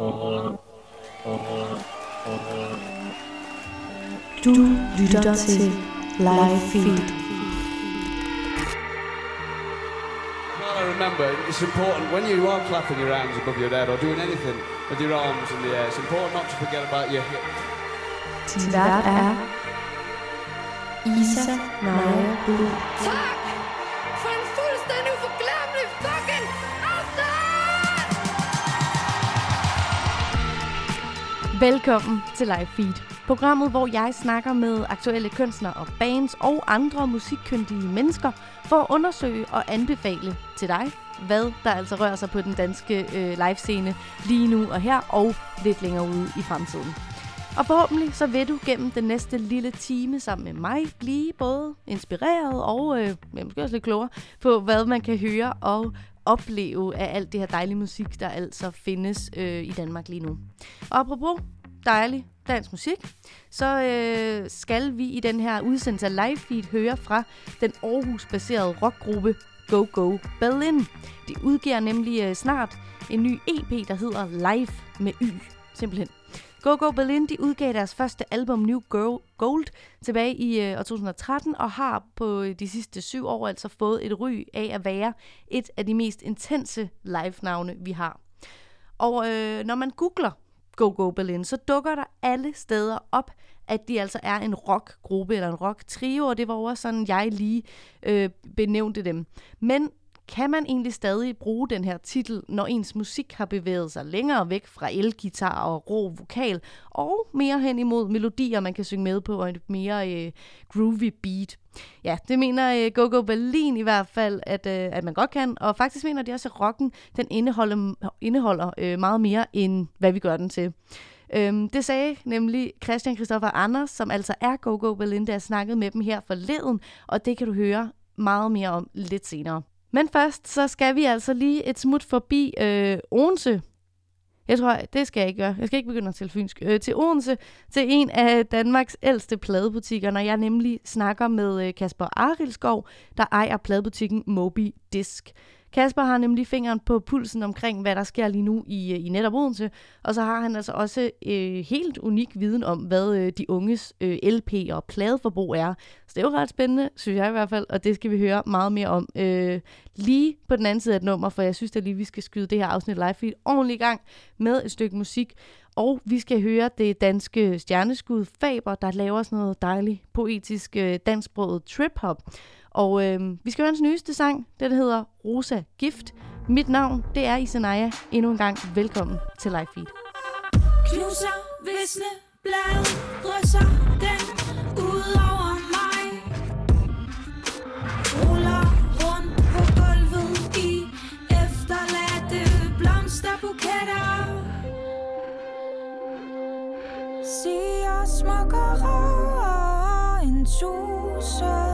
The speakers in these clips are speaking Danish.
Du lytter til Live Feed. Well, I remember it's important when you are clapping your hands above your head or doing anything with your arms in the air, it's important not to forget about your hips. Din vært er Isa Naja Bull. Velkommen til Live Feed. Programmet, hvor jeg snakker med aktuelle kunstnere og bands og andre musikkyndige mennesker for at undersøge og anbefale til dig, hvad der altså rører sig på den danske øh, livescene lige nu og her og lidt længere ude i fremtiden. Og forhåbentlig så vil du gennem den næste lille time sammen med mig blive både inspireret og øh, måske også lidt klogere på, hvad man kan høre og opleve af alt det her dejlige musik, der altså findes øh, i Danmark lige nu. Og apropos dejlig dansk musik, så øh, skal vi i den her udsendelse af live feed høre fra den Aarhus-baserede rockgruppe Go Go Berlin. De udgiver nemlig øh, snart en ny EP, der hedder Live med Y, simpelthen. Go Go Berlin de udgav deres første album New Girl Gold tilbage i øh, 2013 og har på øh, de sidste syv år altså fået et ry af at være et af de mest intense live-navne, vi har. Og øh, når man googler Go Go Berlin, så dukker der alle steder op, at de altså er en rockgruppe eller en rock-trio, og det var også sådan, jeg lige øh, benævnte dem. Men kan man egentlig stadig bruge den her titel, når ens musik har bevæget sig længere væk fra elgitar og rå vokal, og mere hen imod melodier, man kan synge med på, og et mere øh, groovy beat? Ja, det mener øh, Go Go Berlin i hvert fald, at, øh, at man godt kan, og faktisk mener de også, at rocken den indeholder, indeholder øh, meget mere, end hvad vi gør den til. Øhm, det sagde nemlig Christian Christoffer Anders, som altså er Go Go Berlin, da jeg snakkede med dem her forleden, og det kan du høre meget mere om lidt senere. Men først, så skal vi altså lige et smut forbi øh, Odense. Jeg tror, det skal jeg ikke gøre. Jeg skal ikke begynde at tale fynsk. Øh, til Odense, til en af Danmarks ældste pladebutikker, når jeg nemlig snakker med øh, Kasper Arilskov, der ejer pladebutikken Moby Disk. Kasper har nemlig fingeren på pulsen omkring, hvad der sker lige nu i, øh, i netop Odense, og så har han altså også øh, helt unik viden om, hvad øh, de unges øh, LP- og pladeforbrug er. Så det er jo ret spændende, synes jeg i hvert fald, og det skal vi høre meget mere om øh, lige på den anden side af et nummer, for jeg synes da lige, vi skal skyde det her afsnit live feed ordentligt i gang med et stykke musik. Og vi skal høre det danske stjerneskud Faber, der laver sådan noget dejligt poetisk øh, dansksproget trip-hop. Og øh, vi skal høre hans nyeste sang, den hedder Rosa Gift. Mit navn, det er Isanaya. Endnu en gang velkommen til Live Feed. Knuser, visne, blad, drysser den ud over mig. Ruller rundt på gulvet i efterladte blomsterbuketter. Siger smukkere end tusind.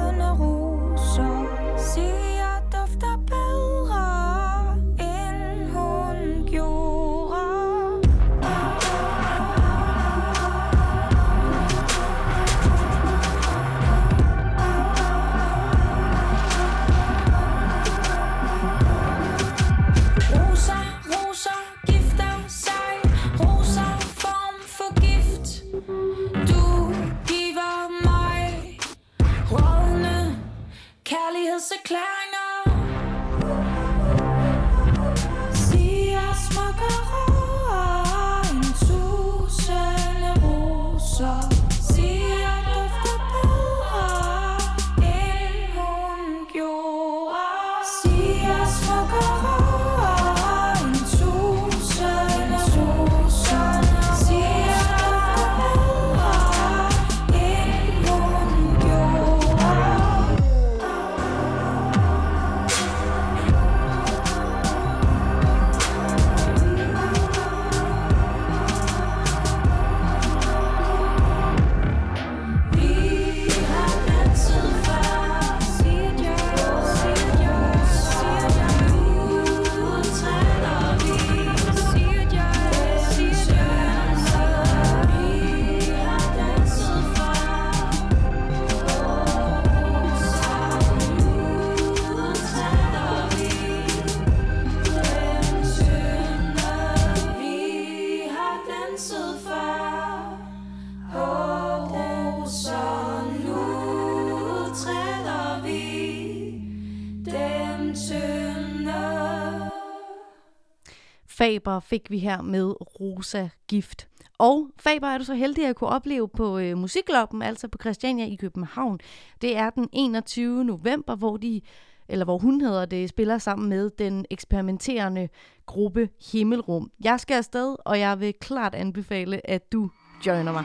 Faber fik vi her med Rosa Gift. Og Faber er du så heldig at kunne opleve på øh, Musikloppen, altså på Christiania i København. Det er den 21. november, hvor de eller hvor hun hedder det, spiller sammen med den eksperimenterende gruppe Himmelrum. Jeg skal afsted, og jeg vil klart anbefale, at du joiner mig.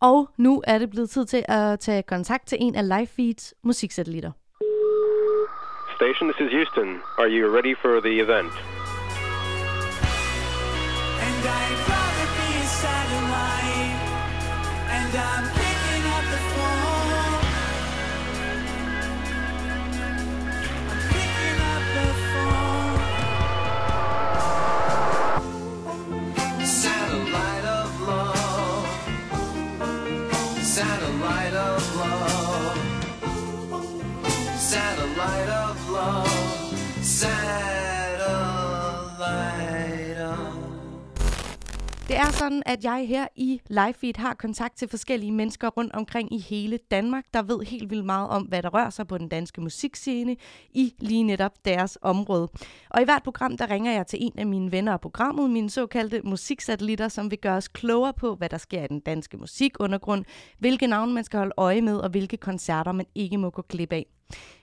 Og nu er det blevet tid til at tage kontakt til en af Livefeeds musiksatellitter. Station, this is Houston. Are you ready for the event? And I'd rather be. And I'm Det er sådan, at jeg her i Livefeed har kontakt til forskellige mennesker rundt omkring i hele Danmark, der ved helt vildt meget om, hvad der rører sig på den danske musikscene i lige netop deres område. Og i hvert program, der ringer jeg til en af mine venner af programmet, mine såkaldte musiksatellitter, som vil gøre os klogere på, hvad der sker i den danske musikundergrund, hvilke navne man skal holde øje med, og hvilke koncerter man ikke må gå glip af.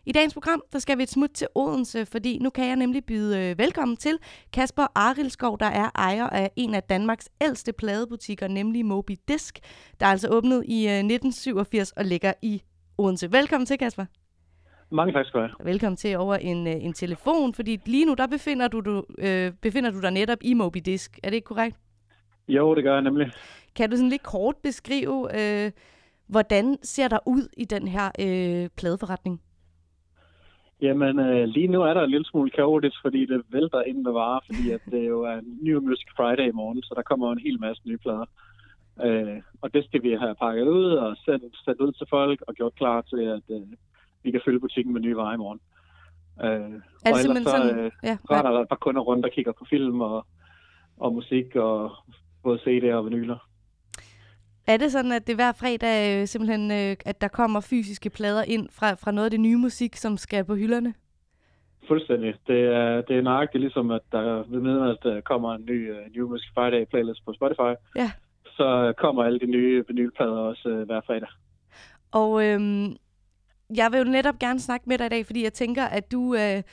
I dagens program, der skal vi et smut til Odense, fordi nu kan jeg nemlig byde øh, velkommen til Kasper Arilskov, der er ejer af en af Danmarks ældste pladebutikker, nemlig Moby Disk, der er altså åbnet i øh, 1987 og ligger i Odense. Velkommen til, Kasper. Mange tak skal du have. Velkommen til over en, øh, en telefon, fordi lige nu der befinder du, du, øh, befinder du dig netop i Moby Disk. Er det ikke korrekt? Jo, det gør jeg nemlig. Kan du sådan lidt kort beskrive, øh, hvordan ser der ud i den her øh, pladeforretning? Jamen, øh, lige nu er der en lille smule kaotisk, fordi det vælter ind med varer, fordi at det jo er en New Music Friday i morgen, så der kommer en hel masse nye plader. Øh, og det skal vi have pakket ud og sendt, sendt ud til folk og gjort klar til, at øh, vi kan fylde butikken med nye varer i morgen. Øh, Er og ellers så, sådan? øh, ja, så er der et par kunder rundt, der kigger på film og, og musik og både CD'er og vinyler. Er det sådan, at det hver fredag øh, simpelthen, øh, at der kommer fysiske plader ind fra, fra noget af det nye musik, som skal på hylderne? Fuldstændig. Det er, det er nøjagtigt ligesom, at der ved midnat at der kommer en ny uh, New Music Friday playlist på Spotify. Ja. Så kommer alle de nye vinylplader også uh, hver fredag. Og øhm, jeg vil jo netop gerne snakke med dig i dag, fordi jeg tænker, at du, øh,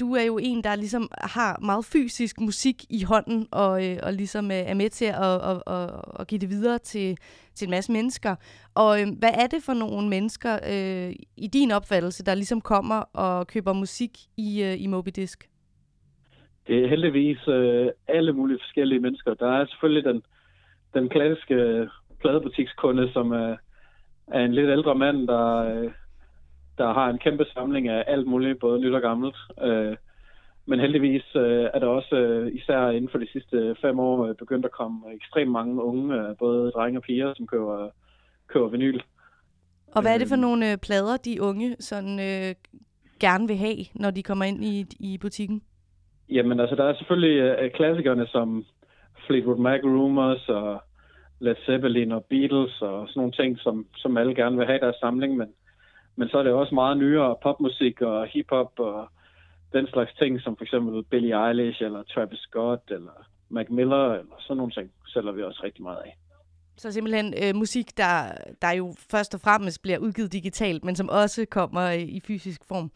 du er jo en, der ligesom har meget fysisk musik i hånden, og, øh, og ligesom øh, er med til at, og, og, at give det videre til, til en masse mennesker. Og øh, hvad er det for nogle mennesker øh, i din opfattelse, der ligesom kommer og køber musik i, øh, i Moby Disk? Det er heldigvis øh, alle mulige forskellige mennesker. Der er selvfølgelig den, den klassiske pladebutikskunde, som er, er en lidt ældre mand, der, Øh, der har en kæmpe samling af alt muligt, både nyt og gammelt. Uh, men heldigvis uh, er der også, uh, især inden for de sidste fem år, uh, begyndt at komme ekstremt mange unge, både drenge og piger, som køber, køber vinyl. Og hvad er det for nogle øh, plader, de unge sådan, øh, gerne vil have, når de kommer ind i, i butikken? Jamen altså, der er selvfølgelig uh, klassikerne som Fleetwood Mac, Rumors og Led Zeppelin og Beatles og sådan nogle ting, som, som alle gerne vil have i deres samling, men, men så er det også meget nyere popmusik og hiphop og den slags ting, som for eksempel Billie Eilish eller Travis Scott eller Mac Miller eller sådan nogle ting, sælger vi også rigtig meget af. Så simpelthen øh, musik, der, der jo først og fremmest bliver udgivet digitalt, men som også kommer øh, i fysisk form.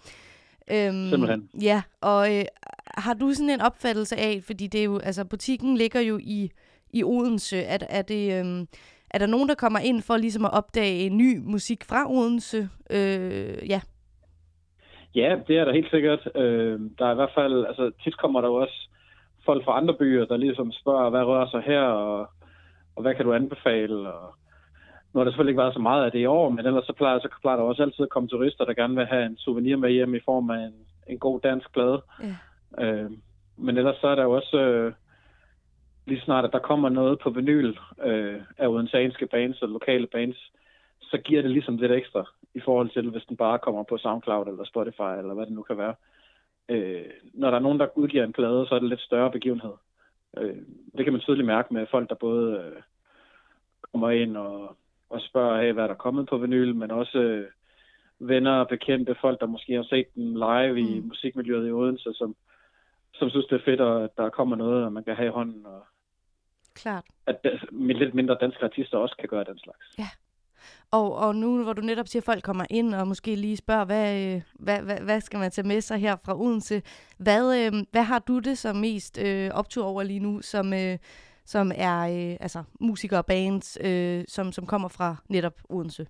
Øhm, Simpelthen. Ja, og øh, har du sådan en opfattelse af, fordi det er jo, altså butikken ligger jo i, i Odense, er, er det... Øh, er der nogen, der kommer ind for ligesom at opdage ny musik fra Odense? Øh, ja. Ja, det er der helt sikkert. Øh, der er i hvert fald, altså tit kommer der jo også folk fra andre byer, der ligesom spørger, hvad rører sig her, og, og hvad kan du anbefale? Og nu har der selvfølgelig ikke været så meget af det i år, men ellers så plejer, så plejer der også altid at komme turister, der gerne vil have en souvenir med hjem i form af en, en god dansk plade. Ja. Øh, men ellers så er der jo også, øh, lige snart at der kommer noget på vinyl øh, af udenlandske bands og lokale bands, så giver det ligesom lidt ekstra i forhold til, hvis den bare kommer på SoundCloud eller Spotify, eller hvad det nu kan være. Øh, når der er nogen, der udgiver en plade, så er det lidt større begivenhed. Øh, det kan man tydeligt mærke med folk, der både øh, kommer ind og, og spørger, hey, hvad er der kommet på vinyl, men også øh, venner og bekendte, folk, der måske har set dem live mm. i musikmiljøet i Odense, som, som synes, det er fedt, at der kommer noget, og man kan have i hånden, og Klart. at med lidt mindre danske artister også kan gøre den slags. Ja. Og, og nu hvor du netop siger, at folk kommer ind og måske lige spørger, hvad, øh, hvad, hvad, hvad skal man tage med sig her fra Odense? Hvad, øh, hvad har du det som mest øh, optur over lige nu, som, øh, som er øh, altså, musikere og bands, øh, som, som kommer fra netop Odense?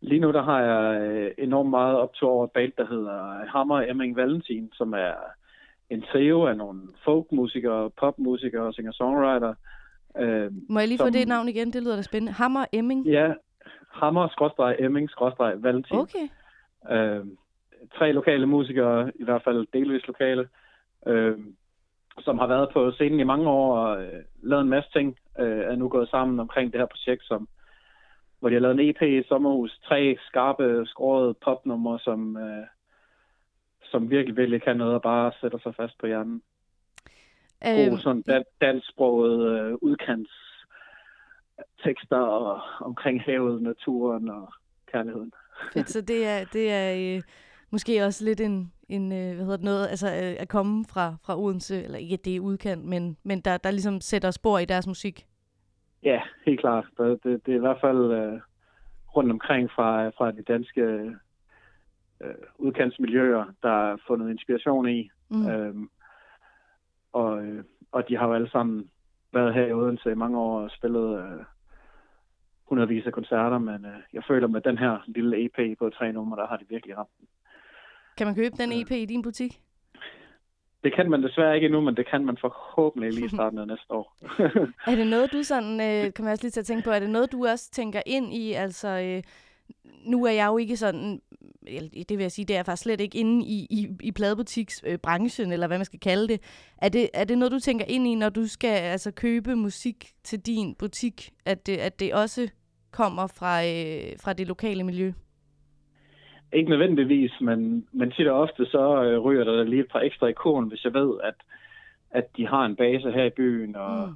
Lige nu der har jeg øh, enormt meget optur over et band, der hedder Hammer Emming Valentin, som er en trio af nogle folkmusikere, popmusikere singer-songwriter. Øh, Må jeg lige få som- det navn igen? Det lyder da spændende. Hammer Emming? Ja, Hammer, skråstreg, Emming, skråstreg, Valentin. Okay. Øh, tre lokale musikere, i hvert fald delvis lokale, øh, som har været på scenen i mange år og øh, lavet en masse ting, øh, er nu gået sammen omkring det her projekt, som, hvor de har lavet en EP i sommerhus. Tre skarpe, skårede popnumre, som, øh, som virkelig, virkelig kan noget og bare sætter sig fast på hjernen. God, Øhm, sådan dan- dansksproget øh, udkants tekster og, omkring havet, naturen og kærligheden. Fedt, så det er, det er øh, måske også lidt en, en øh, hvad hedder det, noget, altså øh, at komme fra, fra Odense, eller ikke at det er udkant, men, men der, der ligesom sætter spor i deres musik. Ja, helt klart. Det, det, det er i hvert fald øh, rundt omkring fra, fra de danske øh, udkantsmiljøer, der er fundet inspiration i. Mm. Øhm, og, øh, og de har jo alle sammen været her i Odense i mange år og spillet øh, hundredvis af koncerter, men øh, jeg føler med den her lille EP på tre numre, der har de virkelig ramt. den. Kan man købe den EP i din butik? Det kan man desværre ikke endnu, men det kan man forhåbentlig lige i starten af næste år. Er det noget, du sådan, øh, kan man også lige til at tænke på, er det noget, du også tænker ind i, altså, øh, nu er jeg jo ikke sådan, det vil jeg sige, det er jeg faktisk slet ikke inde i, i, i pladebutiksbranchen, eller hvad man skal kalde det. Er, det. er det noget, du tænker ind i, når du skal altså, købe musik til din butik, at det, at det også kommer fra, øh, fra det lokale miljø? Ikke nødvendigvis, men, men tit og ofte så øh, ryger der lige et par ekstra i kurven, hvis jeg ved, at, at de har en base her i byen, og mm.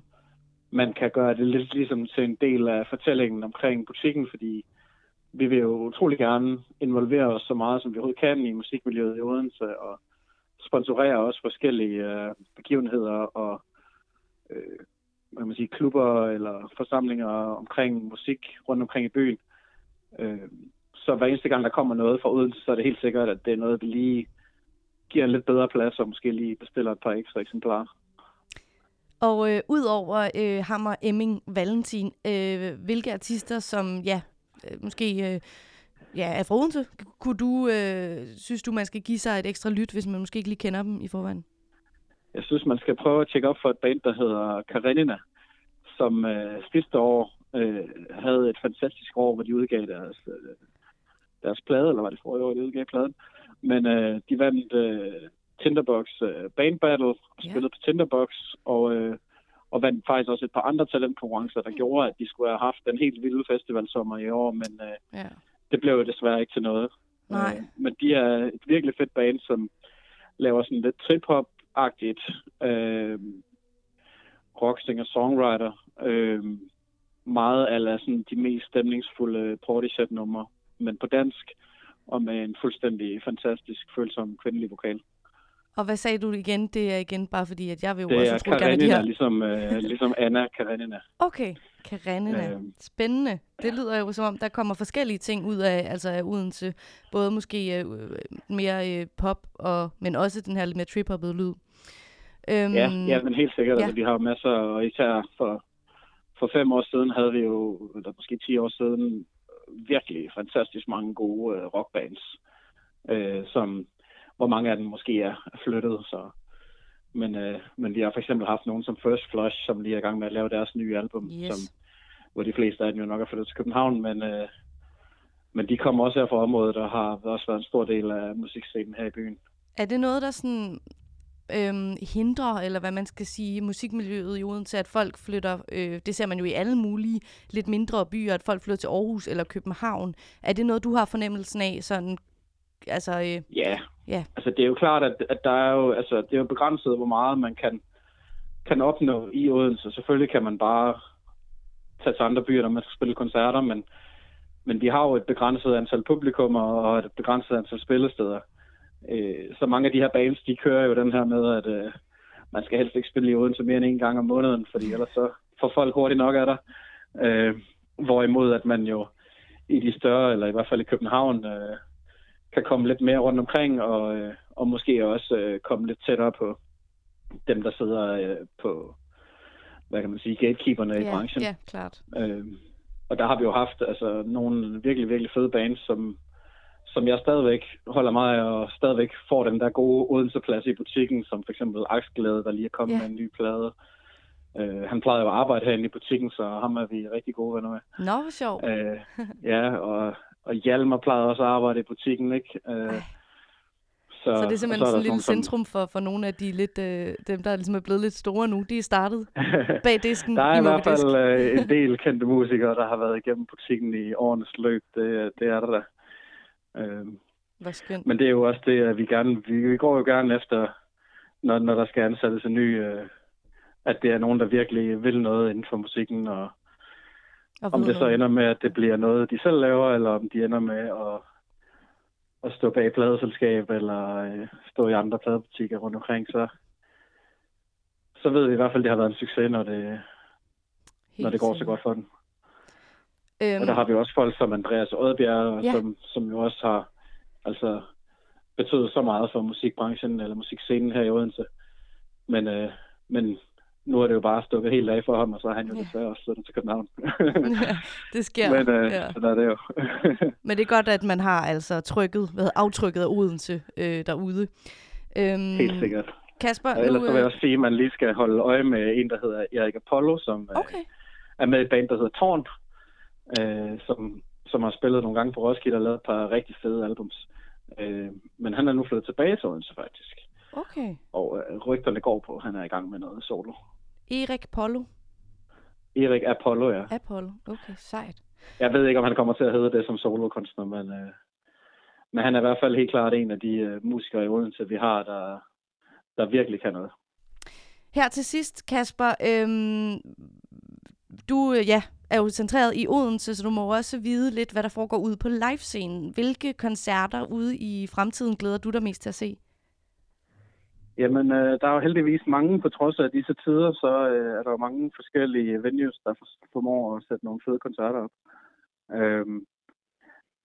man kan gøre det lidt ligesom til en del af fortællingen omkring butikken, fordi vi vil jo utrolig gerne involvere os så meget, som vi overhovedet kan i musikmiljøet i Odense, og sponsorere også forskellige øh, begivenheder og øh, hvad man sige, klubber eller forsamlinger omkring musik rundt omkring i byen. Øh, så hver eneste gang, der kommer noget fra Odense, så er det helt sikkert, at det er noget, vi lige giver en lidt bedre plads, og måske lige bestiller et par ekstra eksemplarer. Og øh, ud over øh, Hammer, Emming, Valentin, øh, hvilke artister, som ja, måske øh, ja, er fra Odense, kunne du, øh, synes du, man skal give sig et ekstra lyt, hvis man måske ikke lige kender dem i forvejen? Jeg synes, man skal prøve at tjekke op for et band, der hedder Karenina, som øh, sidste år øh, havde et fantastisk år, hvor de udgav deres, øh, deres plade, eller var det forrige år, de udgav pladen. Men øh, de vandt øh, Tinderbox øh, Band Battle, og Ja. spillede på Tinderbox, og, øh, og vandt faktisk også et par andre talentkonkurrencer, der gjorde, at de skulle have haft en helt vild festivalsommer i år, men øh, Ja. det blev jo desværre ikke til noget. Nej. Øh, men de er et virkelig fedt band, som laver sådan lidt trip-hop-agtigt øh, rock singer-songwriter. Øh, meget af sådan de mest stemningsfulde Portishead-numre, men på dansk, og med en fuldstændig fantastisk følsom kvindelig vokal. Og hvad sagde du igen? Det er igen bare fordi, at jeg vil jo Det også utrolig gerne de her. ligesom, øh, ligesom Anna Karenina. Okay, Karenina. Øhm. Spændende. Det lyder jo som om, der kommer forskellige ting ud af, altså af Odense. Både måske øh, mere øh, pop, og, men også den her lidt mere trip-hoppede lyd. Øhm, Ja, ja, men helt sikkert. ja. Ja. Altså, vi har jo masser, og især for, for fem år siden havde vi jo, eller måske ti år siden, virkelig fantastisk mange gode øh, rockbands, øh, som, hvor mange af dem måske er flyttet. Så. Men, øh, men vi har for eksempel haft nogen som First Flush, som lige er i gang med at lave deres nye album, Yes. som, hvor de fleste af dem jo nok er flyttet til København, men, øh, men de kommer også her fra området og har også været en stor del af musikscenen her i byen. Er det noget, der sådan øhm, hindrer, eller hvad man skal sige, musikmiljøet i Odense, at folk flytter, øh, det ser man jo i alle mulige lidt mindre byer, at folk flytter til Aarhus eller København. Er det noget, du har fornemmelsen af, sådan, altså, øh, Ja, Ja. altså det er jo klart, at, at der er jo, altså, det er jo begrænset, hvor meget man kan, kan opnå i Odense. Selvfølgelig kan man bare tage til andre byer, når man skal spille koncerter, men, men de har jo et begrænset antal publikummer og et begrænset antal spillesteder. Øh, så mange af de her bands, de kører jo den her med, at øh, man skal helst ikke spille i Odense mere end en gang om måneden, fordi ellers så får folk hurtigt nok af dig. Øh, hvorimod at man jo i de større, eller i hvert fald i København, øh, kan komme lidt mere rundt omkring, og, øh, og måske også øh, komme lidt tættere på dem, der sidder øh, på, hvad kan man sige, gatekeeperne i ja, branchen. ja, klart. Øh, og der har vi jo haft altså, nogle virkelig, virkelig fede bands, som, som jeg stadigvæk holder meget af, og stadigvæk får den der gode Odense-plads i butikken, som for eksempel Aksglæde, der lige er kommet Ja. med en ny plade. Øh, han plejede jo at arbejde herinde i butikken, så ham er vi rigtig gode venner med. Nå, hvor sjovt. Øh, ja, og, og Hjalmar plejede også at arbejde i butikken, ikke? Øh, så, Så det er simpelthen er sådan et lille som- centrum for, for nogle af de lidt, øh, dem, der ligesom er blevet lidt store nu. De er startet bag disken Der er i hvert Mukkedisk. fald øh, en del kendte musikere, der har været igennem butikken i årenes løb. Det, det er der da. Øh, Hvor skønt. men det er jo også det, at vi gerne, vi, vi går jo gerne efter, når, når der skal ansættes en ny, øh, at det er nogen, der virkelig vil noget inden for musikken, og Og om det så ender med, at det bliver noget, de selv laver, eller om de ender med at, at stå bag pladeselskab, eller øh, stå i andre pladebutikker rundt omkring, så, så ved vi i hvert fald, at det har været en succes, når det, når det går så godt for den. Øhm, Og der har vi også folk som Andreas Oddbjerg, Ja. ja. som, som jo også har altså, betydet så meget for musikbranchen eller musikscenen her i Odense. Men, øh, men nu er det jo bare stukket helt af for ham, og så er han jo Ja. desværre også flyttet til København. ja, det sker. men øh, ja. sådan er det jo. Men det er godt, at man har altså trykket, hvad hedder, aftrykket af Odense øh, derude. Øhm, helt sikkert. Kasper, Og ellers nu, så vil jeg øh, også sige, at man lige skal holde øje med en, der hedder Erik Apollo, som øh, okay. er med i et band, der hedder Tårn, øh, som, som har spillet nogle gange på Roskilde og lavet et par rigtig fede albums. Øh, men han er nu flyttet tilbage til Odense, faktisk. Okay. Og øh, rygterne går på, at han er i gang med noget solo. Erik Pollo. Erik Apollo, ja. Apollo. Okay, sejt. Jeg ved ikke, om han kommer til at hedde det som solokunstner, men, øh, men han er i hvert fald helt klart en af de øh, musikere i Odense, vi har, der, der virkelig kan noget. Her til sidst, Kasper, øhm, du øh, ja, er jo centreret i Odense, så du må også vide lidt, hvad der foregår ude på livescenen. Hvilke koncerter ude i fremtiden glæder du dig mest til at se? Jamen, øh, der er jo heldigvis mange, på trods af disse tider, så øh, er der jo mange forskellige venues, der for- formår at sætte nogle fede koncerter op. Øhm,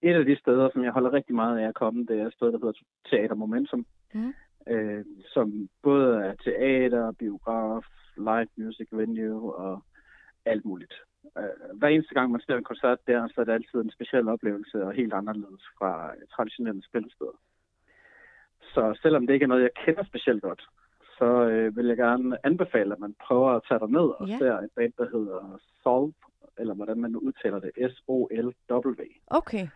et af de steder, som jeg holder rigtig meget af at komme, det er et sted, der hedder Teater Momentum, Mhm. øh, som både er teater, biograf, live music venue og alt muligt. Øh, hver eneste gang, man ser en koncert der, så er det altid en speciel oplevelse og helt anderledes fra traditionelle spillesteder. Så selvom det ikke er noget, jeg kender specielt godt, så øh, vil jeg gerne anbefale, at man prøver at tage ned og Ja. ser et band, der hedder Solve, eller hvordan man nu udtaler det, S-O-L-W. Okay.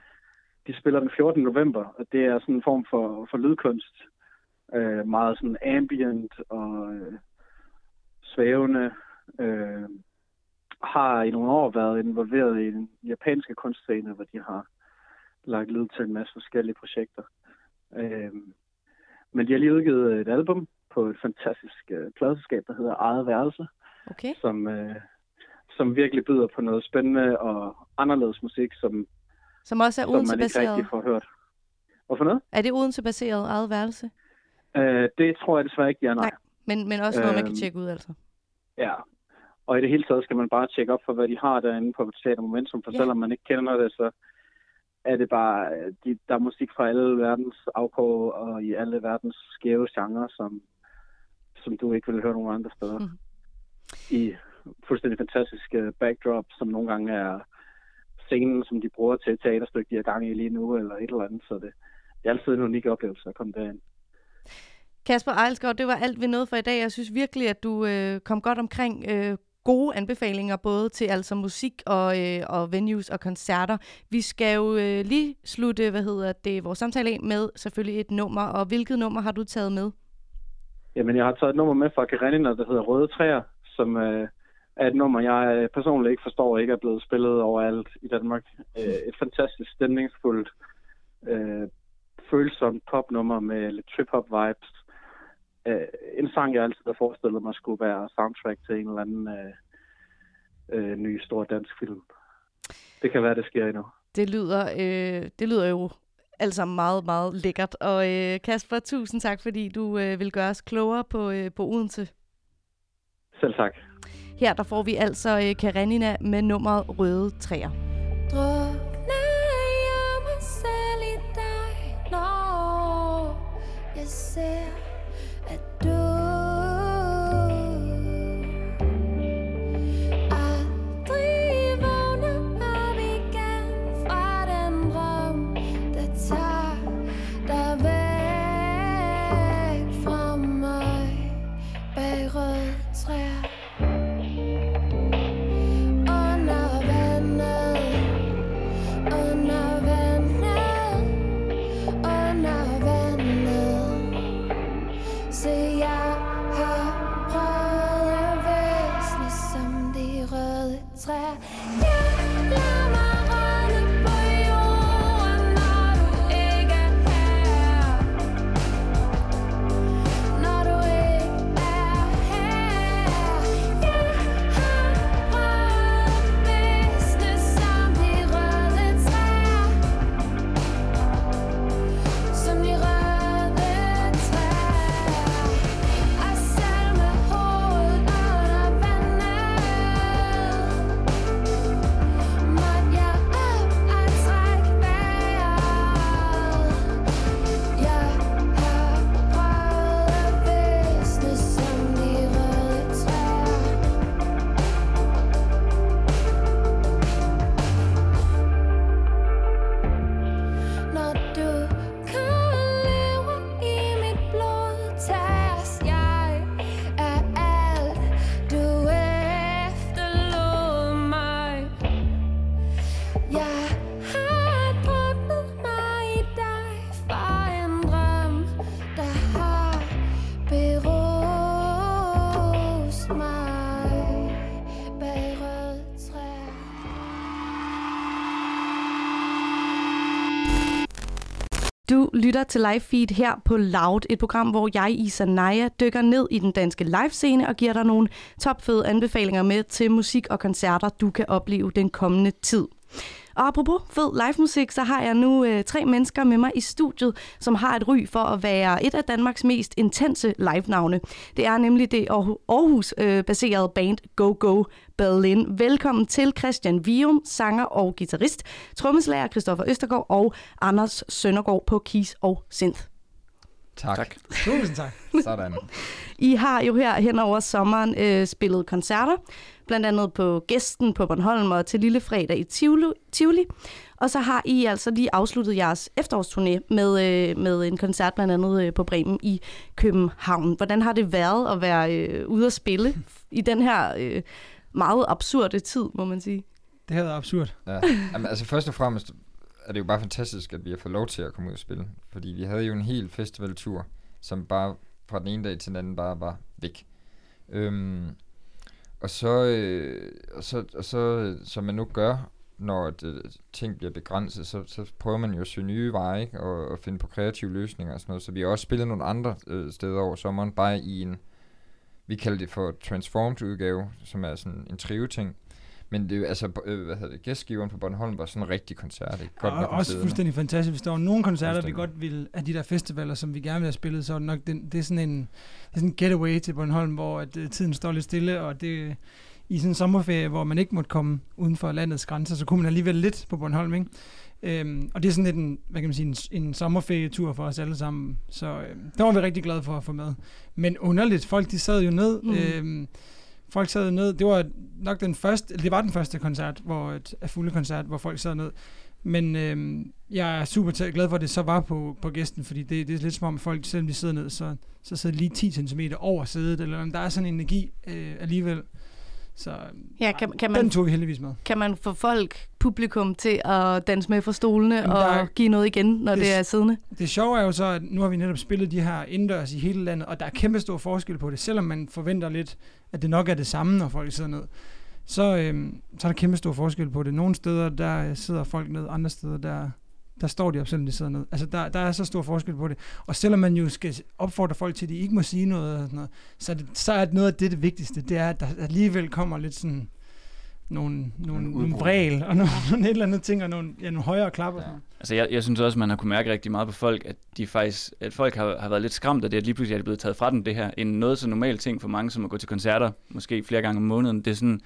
De spiller den 14. november, og det er sådan en form for, for lydkunst. Øh, meget sådan ambient og øh, svævende. Øh, har i nogle år været involveret i den japanske kunstscene, hvor de har lagt lyd til en masse forskellige projekter. Øh, men de har lige udgivet et album på et fantastisk øh, pladselskab, der hedder Eget Værelse, Okay. som, øh, som virkelig byder på noget spændende og anderledes musik, som, Som også er som man ikke rigtig får hørt. Hvorfor noget? Er det Odense-baseret eget værelse? Øh, det tror jeg desværre ikke, er, nej. Nej. Men, men også noget, man kan Øhm, tjekke ud, altså. Ja. Og i det hele taget skal man bare tjekke op for, hvad de har derinde på Teater Momentum, for Ja. ja. selvom man ikke kender det, så er det bare, øh, de, der er musik fra alle verdens afkår og i alle verdens skæve genrer, som, som du ikke vil høre nogen andre steder. Mm. I fuldstændig fantastiske backdrop, som nogle gange er scenen, som de bruger til et teaterstykke, de er gang i lige nu, eller et eller andet. Så det, det er altid en unik oplevelse at komme derind. Kasper Ejlsgaard, det var alt, vi nåede for i dag. Jeg synes virkelig, at du øh, kom godt omkring øh, gode anbefalinger, både til altså musik og, øh, og venues og koncerter. Vi skal jo øh, lige slutte, hvad hedder det, vores samtale af med selvfølgelig et nummer, og hvilket nummer har du taget med? Jamen, jeg har taget et nummer med fra Karenina, der hedder Røde Træer, som øh, er et nummer, jeg øh, personligt ikke forstår ikke er blevet spillet overalt i Danmark. Øh, et fantastisk stemningsfuldt, øh, følsomt popnummer med lidt trip-hop vibes. Øh, en sang, jeg altid har forestillet mig skulle være soundtrack til en eller anden øh, øh, ny stor dansk film. Det kan være, det sker endnu. Det lyder, øh, det lyder jo alt sammen meget, meget lækkert. Og øh, Kasper, tusind tak, fordi du øh, vil gøre os klogere på, øh, på Odense. Selv tak. Her der får vi altså øh, Karenina med nummeret Røde Træer. Drukner lytter til live feed her på Loud, et program, hvor jeg, Isa Naja, dykker ned i den danske livescene og giver dig nogle topfede anbefalinger med til musik og koncerter, du kan opleve den kommende tid. Og apropos fed live musik, så har jeg nu øh, tre mennesker med mig i studiet, som har et ry for at være et af Danmarks mest intense live-navne. Det er nemlig det Aarhus-baserede band Go Go Berlin. Velkommen til Christian Vium, sanger og guitarist, trommeslager Christoffer Østergaard og Anders Søndergaard på keys og synth. Tak. tak. Tusind tak. Sådan. I har jo her hen over sommeren øh, spillet koncerter, blandt andet på Gæsten på Bornholm og til Lille Fredag i Tivoli. Tivoli. Og så har I altså lige afsluttet jeres efterårsturné med, øh, med en koncert blandt andet øh, på Bremen i København. Hvordan har det været at være øh, ude at spille i den her øh, meget absurde tid, må man sige? Det har været absurd. Ja. Jamen, altså først og fremmest er det jo bare fantastisk, at vi har fået lov til at komme ud og spille. Fordi vi havde jo en hel festivaltur, som bare fra den ene dag til den anden bare var væk. Øhm, og så, øh, og så, og så, som man nu gør, når det, øh, ting bliver begrænset, så, så prøver man jo at søge nye veje ikke? og, og finde på kreative løsninger og sådan noget. Så vi har også spillet nogle andre øh, steder over sommeren, bare i en, vi kalder det for Transformed udgave, som er sådan en trio-ting. Men det er jo, altså, øh, hvad hedder det, gæstgiveren på Bornholm var sådan en rigtig koncert, ikke? Godt og nok også fuldstændig fantastisk. Hvis der var nogle koncerter, vi godt ville, af de der festivaler, som vi gerne ville have spillet, så er det nok den, det er sådan en, det er sådan en getaway til Bornholm, hvor at, uh, tiden står lidt stille, og det i sådan en sommerferie, hvor man ikke måtte komme uden for landets grænser, så kunne man alligevel lidt på Bornholm, ikke? Øhm, og det er sådan lidt en, hvad kan man sige, en, en sommerferietur for os alle sammen. Så øhm, det var vi rigtig glade for at få med. Men underligt, folk de sad jo ned. Mm. Mm. Øhm, folk sad ned. Det var nok den første, det var den første koncert, hvor et, et fulde koncert, hvor folk sad ned. Men øh, jeg er super glad for, at det så var på, på gæsten, fordi det, det er lidt som om folk, selvom de sidder ned, så, så sidder lige 10 cm over sædet, eller om der er sådan en energi øh, alligevel. Så Ja, kan, kan, den man, tog vi heldigvis med. kan man få folk, publikum, til at danse med fra stolene Jamen, og er- give noget igen, når det, Det- er siddende? Det sjove er jo så, at nu har vi netop spillet de her indendørs i hele landet, og der er kæmpe stor forskel på det. Selvom man forventer lidt, at det nok er det samme, når folk sidder ned, så, øhm, så er der kæmpe stor forskel på det. Nogle steder, der sidder folk ned, andre steder, der, der står de op, selvom de sidder ned. Altså, der, der er så stor forskel på det. Og selvom man jo skal opfordre folk til, at de ikke må sige noget, og sådan noget så, er det, så er det noget af det, det vigtigste, det er, at der alligevel kommer lidt sådan nogle, nogle, nogle vræl og nogle, nogle et eller andet ting, og nogle, ja, nogle højere klapper. Ja. Altså, jeg, jeg synes også, man har kunne mærke rigtig meget på folk, at de faktisk, at folk har, har været lidt skræmt af det, at lige pludselig er det blevet taget fra dem, det her. En noget så normal ting for mange, som at gå til koncerter, måske flere gange om måneden. Det er sådan,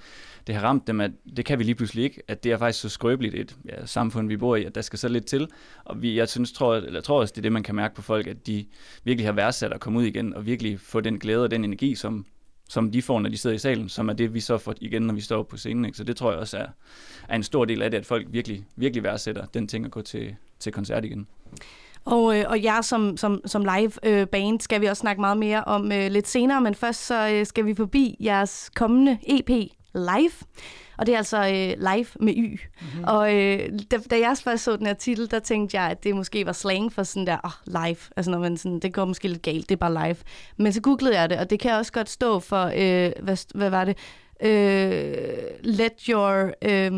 det har ramt dem, at det kan vi lige pludselig ikke, at det er faktisk så skrøbeligt et ja, samfund, vi bor i, at der skal så lidt til. Og vi, jeg synes, tror, eller tror også, det er det, man kan mærke på folk, at de virkelig har værdsat at komme ud igen, og virkelig få den glæde og den energi, som, som de får, når de sidder i salen, som er det, vi så får igen, når vi står på scenen. Ikke? Så det tror jeg også er, er en stor del af det, at folk virkelig, virkelig værdsætter den ting at gå til, til koncert igen. Og, øh, og jer som, som, som live øh, band skal vi også snakke meget mere om øh, lidt senere, men først så øh, skal vi forbi jeres kommende EP live. Og det er altså øh, live med Y. Mm-hmm. Og øh, da, da jeg først så den her titel, der tænkte jeg, at det måske var slang for sådan der, oh, live. Altså når man sådan, det går måske lidt galt, det er bare live. Men så googlede jeg det, og det kan også godt stå for, øh, hvad, hvad var det? Øh, let your... Øh,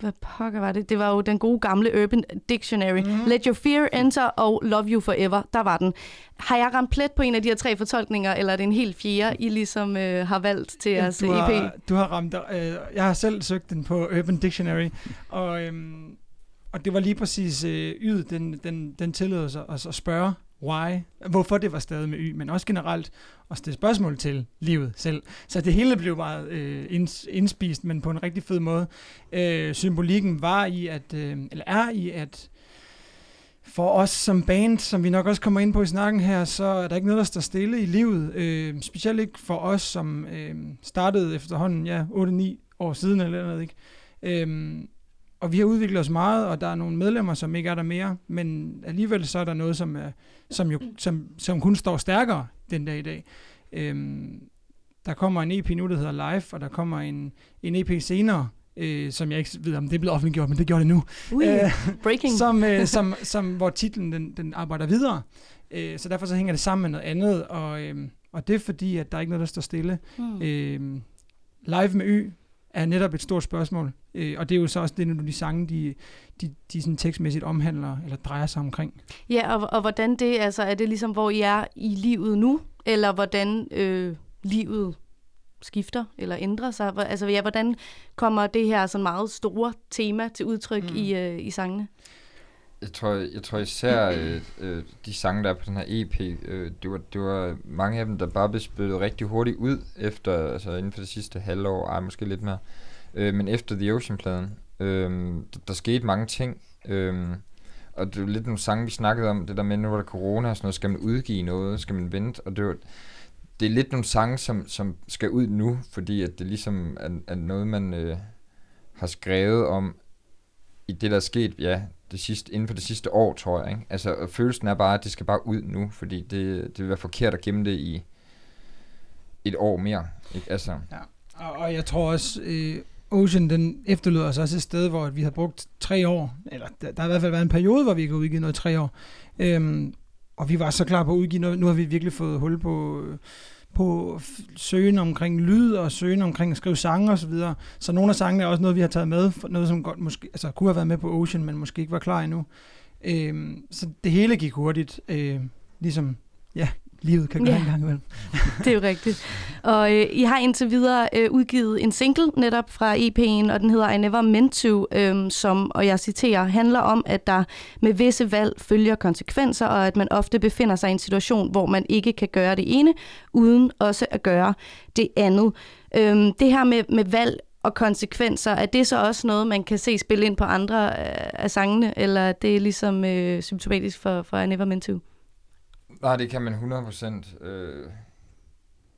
hvad pokker var det? Det var jo den gode gamle Urban Dictionary. Mm. Let your fear enter og love you forever. Der var den. Har jeg ramt plet på en af de her tre fortolkninger, eller er det en helt fjerde, I ligesom øh, har valgt til jeres du EP? har, du har ramt, øh, jeg har selv søgt den på Urban Dictionary, og, øhm, og det var lige præcis øh, yd, den, den, den tillod sig at, at spørge, why, hvorfor det var stadig med y, men også generelt at stille spørgsmål til livet selv. Så det hele blev meget øh, indspist, men på en rigtig fed måde. Øh, symbolikken var i, at, øh, eller er i, at for os som band, som vi nok også kommer ind på i snakken her, så er der ikke noget, der står stille i livet. Øh, specielt ikke for os, som øh, startede efterhånden ja, 8-9 år siden eller noget. Ikke? Øh, og vi har udviklet os meget, og der er nogle medlemmer, som ikke er der mere, men alligevel så er der noget, som, er, som, jo, som, som kun står stærkere den dag i dag. Øhm, der kommer en EP nu, der hedder Live, og der kommer en, en EP senere, øh, som jeg ikke ved, om det er blevet offentliggjort, men det gjorde det nu. Ui, breaking. Som, øh, som, som, hvor titlen den, den arbejder videre. Øh, så derfor så hænger det sammen med noget andet, og, øh, og det er fordi, at der er ikke noget, der står stille. Hmm. Øh, live med Y er netop et stort spørgsmål. Øh, og det er jo så også det, når de sange, de, de, de sådan tekstmæssigt omhandler, eller drejer sig omkring. Ja, og, og hvordan det, altså er det ligesom, hvor I er i livet nu, eller hvordan øh, livet skifter eller ændrer sig? Altså ja, hvordan kommer det her sådan meget store tema til udtryk mm. i, øh, i sangene? Jeg tror, jeg tror især øh, øh, de sange, der er på den her EP, øh, det, var, det var mange af dem, der bare blev spillet rigtig hurtigt ud efter, altså inden for det sidste halvår, ej måske lidt mere. Øh, men efter The Ocean-pladen, øh, der, der skete mange ting. Øh, og det var lidt nogle sange, vi snakkede om, det der med, nu var der corona og sådan noget, skal man udgive noget, skal man vente, og det var, det er lidt nogle sange, som, som skal ud nu, fordi at det ligesom er, er noget, man øh, har skrevet om i det, der er sket, ja, det sidste, inden for det sidste år, tror jeg. Ikke? Altså, følelsen er bare, at det skal bare ud nu, fordi det, det vil være forkert at gemme det i et år mere. Ikke? Altså, Ja. Og, og jeg tror også, øh, Ocean, den efterlod os også et sted, hvor vi har brugt tre år, eller der, der har i hvert fald været en periode, hvor vi ikke har udgivet noget i tre år. Øhm, og vi var så klar på at udgive noget. Nu har vi virkelig fået hul på, øh, på søgen omkring lyd og søgen omkring at skrive sange osv. Så, videre. så nogle af sangene er også noget, vi har taget med. Noget, som godt måske, altså, kunne have været med på Ocean, men måske ikke var klar endnu. Øh, så det hele gik hurtigt. Øh, ligesom, ja, livet kan gøre Ja. en gang imellem. Det er jo rigtigt. Og øh, I har indtil videre øh, udgivet en single netop fra EP'en, og den hedder I Never Meant To, øh, som, og jeg citerer, handler om, at der med visse valg følger konsekvenser, og at man ofte befinder sig i en situation, hvor man ikke kan gøre det ene, uden også at gøre det andet. Øh, det her med, med valg og konsekvenser, er det så også noget, man kan se spille ind på andre øh, af sangene, eller er det ligesom øh, symptomatisk for, for I Never Meant To? Nej, det kan man 100%. Øh,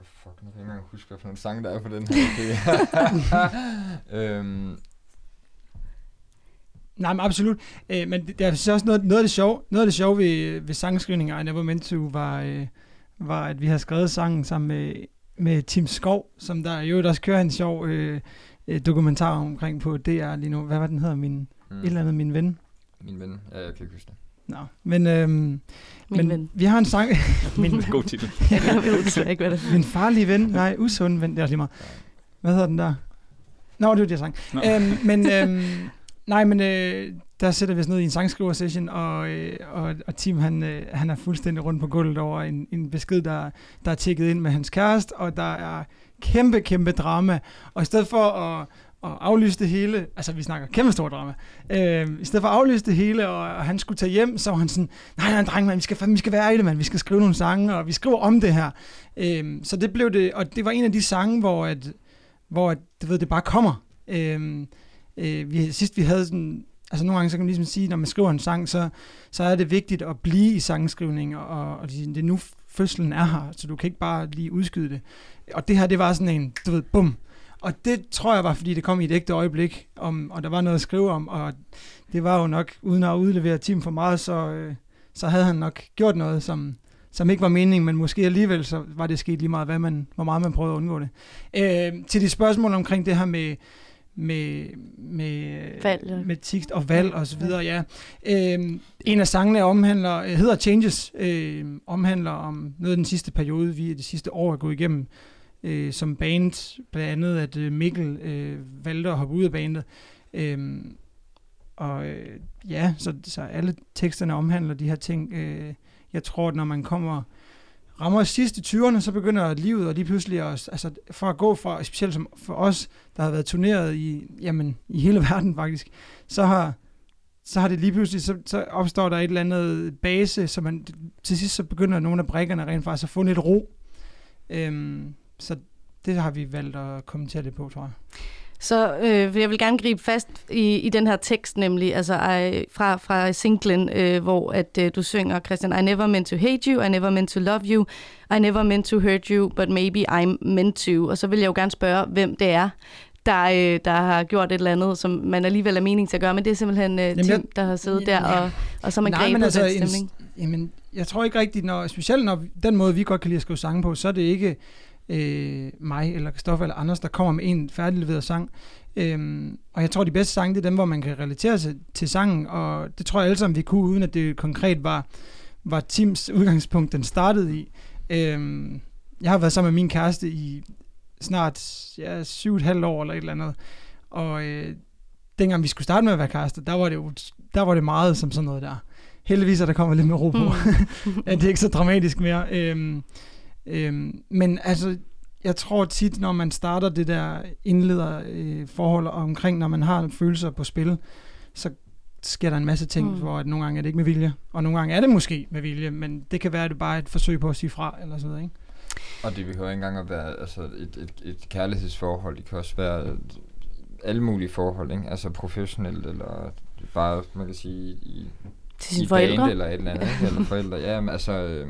fuck, nu kan jeg ikke engang huske, hvad for nogle sange, der er på den her øhm, Nej, men absolut. Øh, men det, der er så også noget, noget af det sjove, noget af det sjove ved, ved sangskrivning af Never Meant To var, øh, var, at vi har skrevet sangen sammen med, med Tim Skov, som der jo også kører en sjov øh, øh, dokumentar omkring på DR lige nu. Hvad var den hedder? Min, mm. Et eller andet, min ven. min ven, ja, jeg kan ikke huske det. Nå, men, øhm, men ven. vi har en sang... min, God titel. Jeg ved desværre ikke, hvad det er. min farlige ven. Nej, usund ven. Det er lige meget. Hvad hedder den der? Nå, det var det, jeg sang. Nå. Øhm, men øhm, nej, men øh, der sætter vi os ned i en sangskriver-session, og, øh, og, og Tim, han, øh, han er fuldstændig rundt på gulvet over en, en besked, der, der er tjekket ind med hans kæreste, og der er kæmpe, kæmpe drama. Og i stedet for at, at aflyse det hele, altså vi snakker kæmpe stor drama, øh, i stedet for at aflyse det hele, og, og han skulle tage hjem, så var han sådan, nej, nej, dreng, man, vi skal, vi skal være i det, man. vi skal skrive nogle sange, og vi skriver om det her. Øh, så det blev det, og det var en af de sange, hvor, at, hvor at, du ved, det bare kommer. Øh, øh, vi, sidst vi havde sådan, altså nogle gange så kan man ligesom sige, når man skriver en sang, så, så er det vigtigt at blive i sangskrivning, og, og det det er nu fødslen er her, så du kan ikke bare lige udskyde det. Og det her, det var sådan en, du ved, bum. Og det tror jeg var, fordi det kom i et ægte øjeblik, om, og der var noget at skrive om, og det var jo nok, uden at udlevere Tim for meget, så, øh, så havde han nok gjort noget, som, som ikke var meningen, men måske alligevel, så var det sket lige meget, hvad man, hvor meget man prøvede at undgå det. Øh, til de spørgsmål omkring det her med, med, med, Valg, ja. med tekst og valg og så videre, ja. Øh, en af sangene omhandler, øh, hedder Changes, øh, omhandler om noget af den sidste periode, vi det sidste år er gået igennem, øh, som band, blandt andet, at øh, Mikkel øh, valgte at hoppe ud af bandet. Øh, og øh, ja, så, så alle teksterne omhandler de her ting. Øh, jeg tror, at når man kommer rammer sidste 20'erne, så begynder livet og lige pludselig at, altså for at gå fra, specielt som for os, der har været turneret i, jamen, i hele verden faktisk, så har, så har det lige pludselig, så, så opstår der et eller andet base, så man, til sidst så begynder nogle af brækkerne rent faktisk at få lidt ro. Øhm, så det har vi valgt at kommentere det på, tror jeg. Så øh, jeg vil gerne gribe fast i, i den her tekst, nemlig altså, I, fra, fra singlen, øh, hvor at øh, du synger, Christian, I never meant to hate you, I never meant to love you, I never meant to hurt you, but maybe I'm meant to. Og så vil jeg jo gerne spørge, hvem det er, der, øh, der har gjort et eller andet, som man alligevel er mening til at gøre, men det er simpelthen øh, Jamen, Tim, jeg- der har siddet der, og, og så er man Nej, grebet altså, den en- stemning. Jamen, jeg tror ikke rigtigt, når, specielt når den måde, vi godt kan lide at skrive sange på, så er det ikke øh, mig eller Kristoffer eller Anders, der kommer med en færdigleveret sang. Øhm, og jeg tror, de bedste sange, det er dem, hvor man kan relatere sig til sangen, og det tror jeg alle sammen, vi kunne, uden at det konkret var, var Tims udgangspunkt, den startede i. Øhm, jeg har været sammen med min kæreste i snart ja, syv og et halvt år eller et eller andet, og øh, dengang vi skulle starte med at være kærester, der var det jo der var det meget som sådan noget der. Heldigvis er der kommet lidt mere ro på. Mm. det er ikke så dramatisk mere. Øhm, øhm, men altså, jeg tror tit, når man starter det der indleder øh, forhold omkring, når man har følelser på spil, så sker der en masse ting, Mm. hvor at nogle gange er det ikke med vilje, og nogle gange er det måske med vilje, men det kan være, at det bare er et forsøg på at sige fra, eller sådan noget, ikke? Og det behøver ikke engang at være altså et, et, et kærlighedsforhold. Det kan også være et- alle mulige forhold, ikke? Altså professionelt, eller bare, man kan sige, i, Til sine forældre. band eller et eller andet, ikke? eller forældre. Ja, men altså, øh,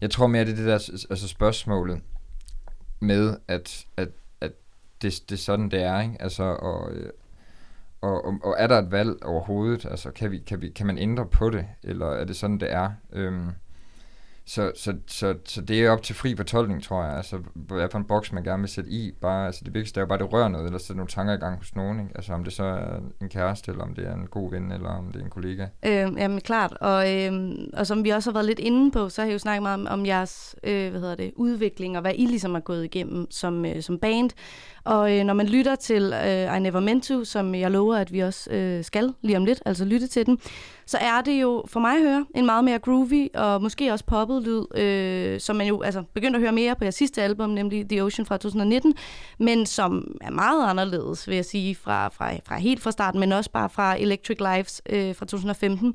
jeg tror mere, det er det der altså spørgsmålet med, at, at, at det, det er sådan, det er, ikke? Altså, og, øh, og, og, og er der et valg overhovedet? Altså, kan, vi, kan, vi, kan man ændre på det, eller er det sådan, det er? Øhm, så, så, så, så det er op til fri fortolkning, tror jeg. Altså, hvad for en boks man gerne vil sætte i. Bare, altså, det vigtigste er jo bare, at det rører noget, eller sætter nogle tanker i gang hos nogen. Ikke? Altså, om det så er en kæreste, eller om det er en god ven, eller om det er en kollega. Øh, jamen klart, og, øh, og som vi også har været lidt inde på, så har jeg jo snakket meget om, om jeres øh, hvad hedder det, udvikling, og hvad I ligesom har gået igennem som, øh, som band. Og øh, når man lytter til øh, I Never Meant To, som jeg lover, at vi også øh, skal lige om lidt, altså lytte til den, så er det jo for mig at høre en meget mere groovy og måske også poppet lyd, øh, som man jo altså begyndte at høre mere på jeres sidste album, nemlig The Ocean fra 2019, men som er meget anderledes, vil jeg sige, fra, fra, fra helt fra starten, men også bare fra Electric Lives øh, fra 2015.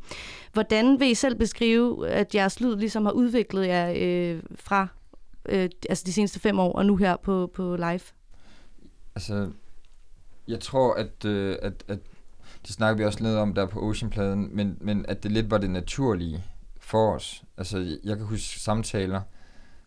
Hvordan vil I selv beskrive, at jeres lyd ligesom har udviklet jer øh, fra øh, altså de seneste fem år og nu her på, på live? Altså, jeg tror, at, øh, at, at det snakker vi også lidt om der på Ocean-pladen, men, men at det lidt var det naturlige for os. Altså, jeg kan huske samtaler,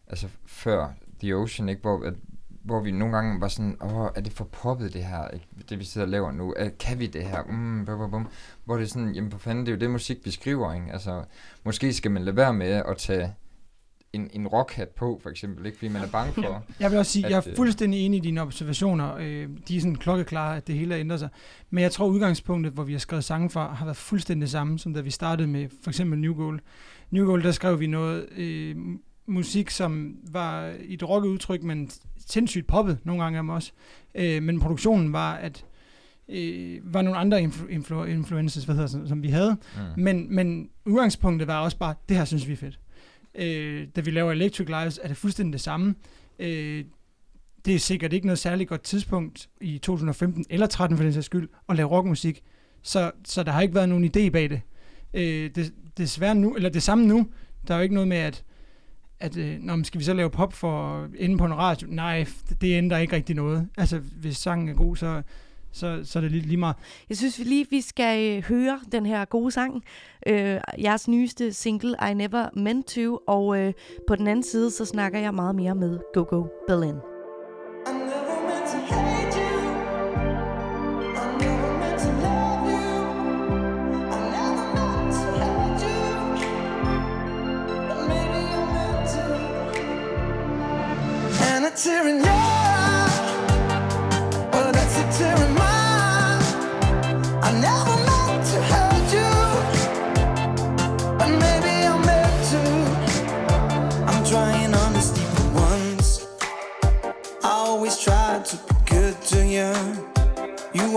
altså før The Ocean, ikke, hvor, at, hvor vi nogle gange var sådan, åh, er det for poppet det her, ikke? det vi sidder og laver nu, er, kan vi det her, mm, bum, bum, bum. hvor det er sådan, jamen for fanden, det er jo det musik, vi skriver, ikke? altså, måske skal man lade være med at tage en, en rockhat på, for eksempel, ikke? fordi man er bange for, Jeg vil også sige, at, jeg er øh, fuldstændig enig i dine observationer. Øh, de er sådan klokkeklare, at det hele ændrer sig. Men jeg tror, udgangspunktet, hvor vi har skrevet sange fra, har været fuldstændig det samme, som da vi startede med for eksempel New Goal. New Goal, der skrev vi noget øh, musik, som var i et rocket udtryk, men sindssygt poppet nogle gange af os. Øh, men produktionen var, at øh, var nogle andre influ- influ- influences, hvad hedder, som, som vi havde. Mm. Men, men udgangspunktet var også bare, det her synes vi er fedt. Øh, da vi laver Electric Lives, er det fuldstændig det samme. Øh, det er sikkert ikke noget særligt godt tidspunkt i 2015 eller 13 for den sags skyld at lave rockmusik. Så, så der har ikke været nogen idé bag det. Øh, det desværre nu, eller det samme nu. Der er jo ikke noget med, at, at øh, når man skal vi så lave pop for inde på en radio? Nej, det, det ændrer ikke rigtig noget. Altså, hvis sangen er god, så, så, så er det lige, lige meget. Jeg synes vi lige, vi skal øh, høre den her gode sang. Øh, jeres nyeste single, I Never Meant To. Og øh, på den anden side, så snakker jeg meget mere med Go Go Berlin.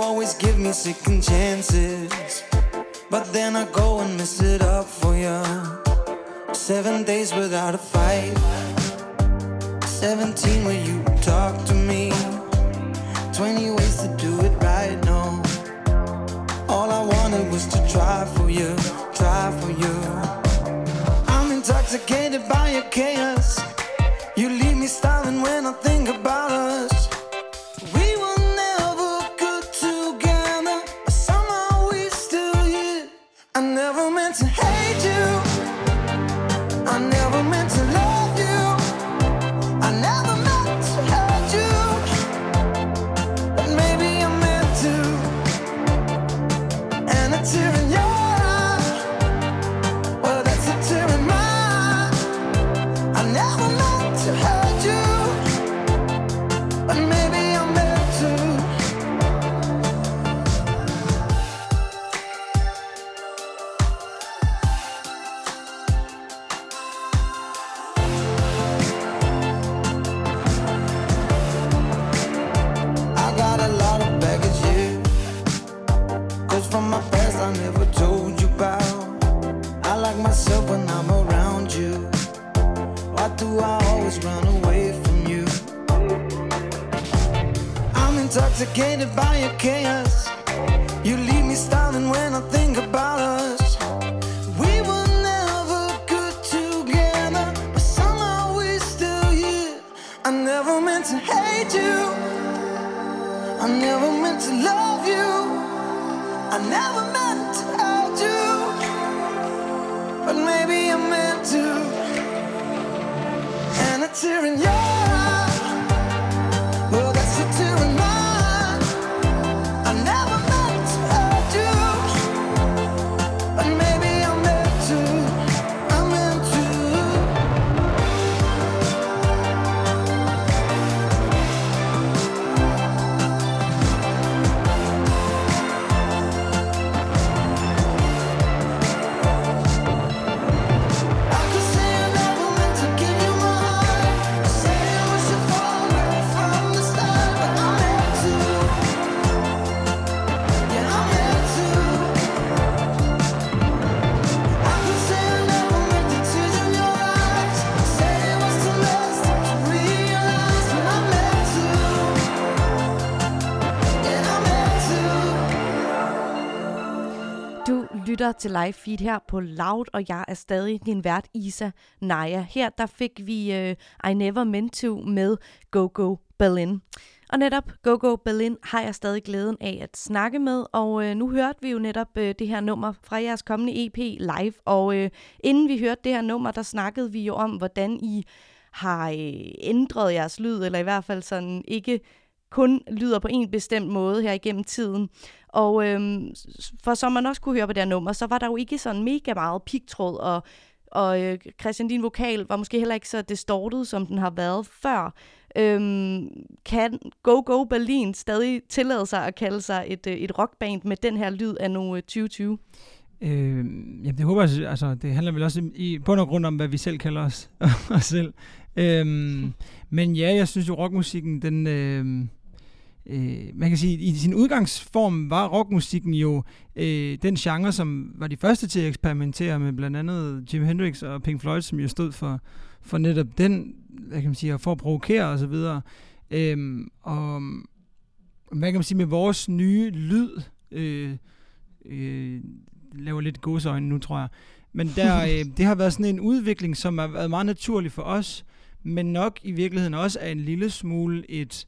Always give me second chances, but then I go and mess it up for you. Seven days without a fight. 17 where you talk to me? 20 ways to do it right now All I wanted was to try for you, try for you I'm intoxicated by your chaos. You leave me starving when I think about us lytter til live feed her på Loud, og jeg er stadig din vært Isa Naja. Her der fik vi uh, I Never Meant To med Go Go Berlin. Og netop Go Go Berlin har jeg stadig glæden af at snakke med, og uh, nu hørte vi jo netop uh, det her nummer fra jeres kommende EP live, og uh, inden vi hørte det her nummer, der snakkede vi jo om, hvordan I har uh, ændret jeres lyd, eller i hvert fald sådan ikke kun lyder på en bestemt måde her igennem tiden. Og øhm, for som man også kunne høre på det her nummer, så var der jo ikke sådan mega meget pigtråd, og, og øh, Christian, din vokal var måske heller ikke så distortet, som den har været før. Øhm, kan Go Go Berlin stadig tillade sig at kalde sig et, øh, et rockband med den her lyd af nu 2020? Øh, jamen, det håber jeg, altså, det handler vel også i, i bund og grund om, hvad vi selv kalder os, os selv. Øhm, men ja, jeg synes jo, rockmusikken, den, øh, øh, man kan sige, i sin udgangsform var rockmusikken jo øh, den genre, som var de første til at eksperimentere med blandt andet Jimi Hendrix og Pink Floyd, som jo stod for, for netop den, hvad kan man sige, for at provokere og så videre. Øhm, og hvad kan man sige, med vores nye lyd, øh, øh, laver lidt gåseøjne nu, tror jeg, men der, øh, det har været sådan en udvikling, som har været meget naturlig for os, men nok i virkeligheden også er en lille smule et,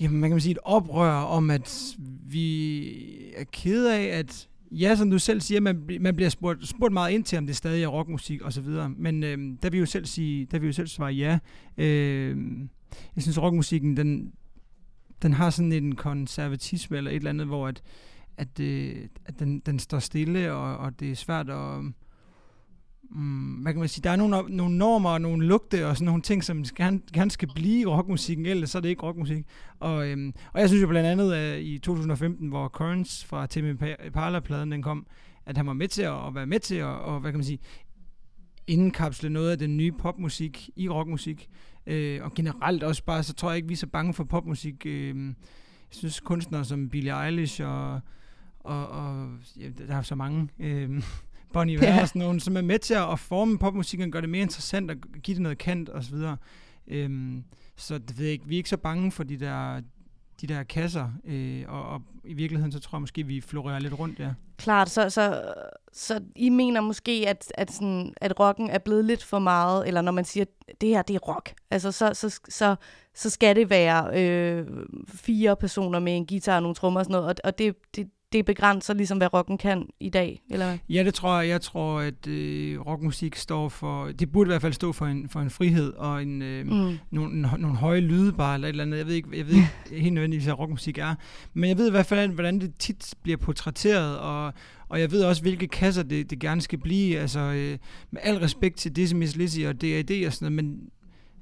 jamen man kan sige et oprør om, at vi er ked af, at ja, som du selv siger, man, man bliver spurgt, spurgt meget ind til, om det stadig er rockmusik og så videre, men øh, der vil jo selv sige, der vil jo selv svare ja. Øh, jeg synes, rockmusikken, den, den har sådan en konservatisme eller et eller andet, hvor at, at, øh, at den, den står stille, og, og det er svært at... Mm, hvad kan man sige? Der er nogle, nogle normer og nogle lugte og sådan nogle ting, som gerne, gerne skal blive i rockmusikken, ellers så er det ikke rockmusik. Og, øhm, og jeg synes jo blandt andet at i 2015, hvor Currents fra Timmy Impala-pladen den kom, at han var med til at, at være med til at, og, hvad kan man sige, indkapsle noget af den nye popmusik i rockmusik. Øh, og generelt også bare, så tror jeg ikke, vi er så bange for popmusik. Øh, jeg synes kunstnere som Billie Eilish og, og, og ja, der er så mange... Øh, Bonnie Iver ja. og sådan nogen, som er med til at forme popmusikken og gøre det mere interessant og give det noget kant og så videre. Øhm, så det ved jeg ikke, vi er ikke så bange for de der, de der kasser, øh, og, og i virkeligheden så tror jeg måske, vi florerer lidt rundt, ja. Klart, så, så, så I mener måske, at, at, sådan, at rocken er blevet lidt for meget, eller når man siger, at det her det er rock, altså så, så, så, så skal det være øh, fire personer med en guitar og nogle trommer og sådan noget, og, og det, det, det begrænser ligesom, hvad rocken kan i dag, eller hvad? Ja, det tror jeg. Jeg tror, at øh, rockmusik står for, det burde i hvert fald stå for en, for en frihed og en, øh, mm. nogle, nogle høje lyde bare, eller et eller andet. Jeg ved ikke, jeg ved ikke helt nødvendigvis, hvad rockmusik er. Men jeg ved i hvert fald, hvordan det tit bliver portrætteret, og, og jeg ved også, hvilke kasser det, det gerne skal blive. Altså, øh, med al respekt til Dizzy Miss Lizzy og D.A.D. og sådan noget, men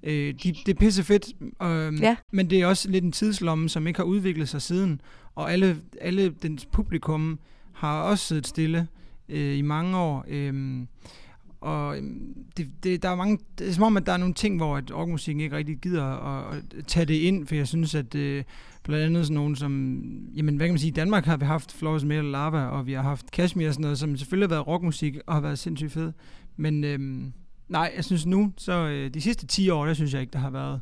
Øh, de, det er pisse fedt, øh, ja. men det er også lidt en tidslomme, som ikke har udviklet sig siden. Og alle, alle dens publikum har også siddet stille øh, i mange år. Øh, og øhm, det, det, der er mange, det er som om, at der er nogle ting, hvor at rockmusikken ikke rigtig gider at, at tage det ind, for jeg synes, at øh, blandt andet sådan nogen som, jamen hvad kan man sige, i Danmark har vi haft Flores Metal Lava, og vi har haft Kashmir og sådan noget, som selvfølgelig har været rockmusik og har været sindssygt fed. Men øh, nej, jeg synes nu, så øh, de sidste 10 år, der synes jeg ikke, der har været.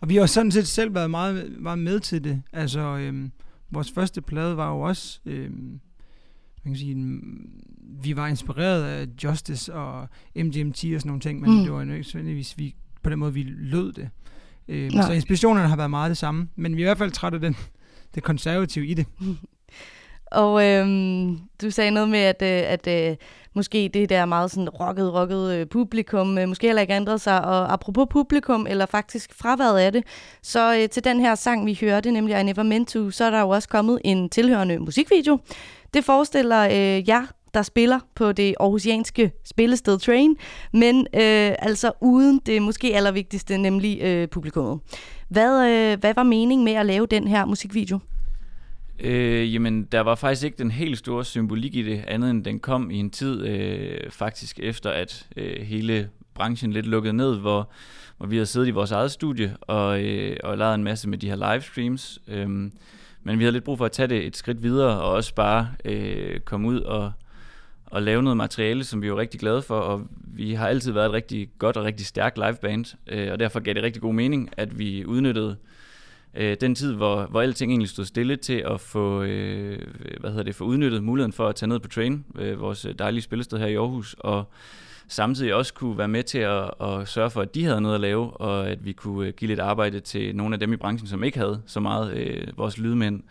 Og vi har sådan set selv været meget, meget med til det. Altså, øh, vores første plade var jo også, øh, man kan sige, vi var inspireret af Justice og MGMT og sådan nogle ting, men mm. det var jo ikke nødvendigvis vi, på den måde, vi lød det. Øh, så inspirationerne har været meget det samme, men vi er i hvert fald trætte af den, det konservative i det. Og øhm, du sagde noget med, at, øh, at øh, måske det der meget sådan rocket, rocket øh, publikum øh, måske heller ikke ændret sig. Og apropos publikum, eller faktisk fraværet af det, så øh, til den her sang, vi hørte, nemlig I Never Meant To, så er der jo også kommet en tilhørende musikvideo. Det forestiller øh, jer, der spiller på det aarhusianske spillested Train, men øh, altså uden det måske allervigtigste, nemlig øh, publikummet. Hvad, øh, hvad var meningen med at lave den her musikvideo? Øh, jamen, der var faktisk ikke den helt store symbolik i det, andet end den kom i en tid, øh, faktisk efter at øh, hele branchen lidt lukkede ned, hvor, hvor vi havde siddet i vores eget studie og, øh, og lavet en masse med de her livestreams. Øh, men vi havde lidt brug for at tage det et skridt videre, og også bare øh, komme ud og, og lave noget materiale, som vi er jo rigtig glade for, og vi har altid været et rigtig godt og rigtig stærkt liveband, øh, og derfor gav det rigtig god mening, at vi udnyttede øh, Øh, den tid, hvor, hvor alting egentlig stod stille til at få, øh, hvad hedder det, få udnyttet muligheden for at tage ned på Train, øh, vores dejlige spillested her i Aarhus, og samtidig også kunne være med til at, at sørge for, at de havde noget at lave, og at vi kunne øh, give lidt arbejde til nogle af dem i branchen, som ikke havde så meget, øh, vores lydmænd,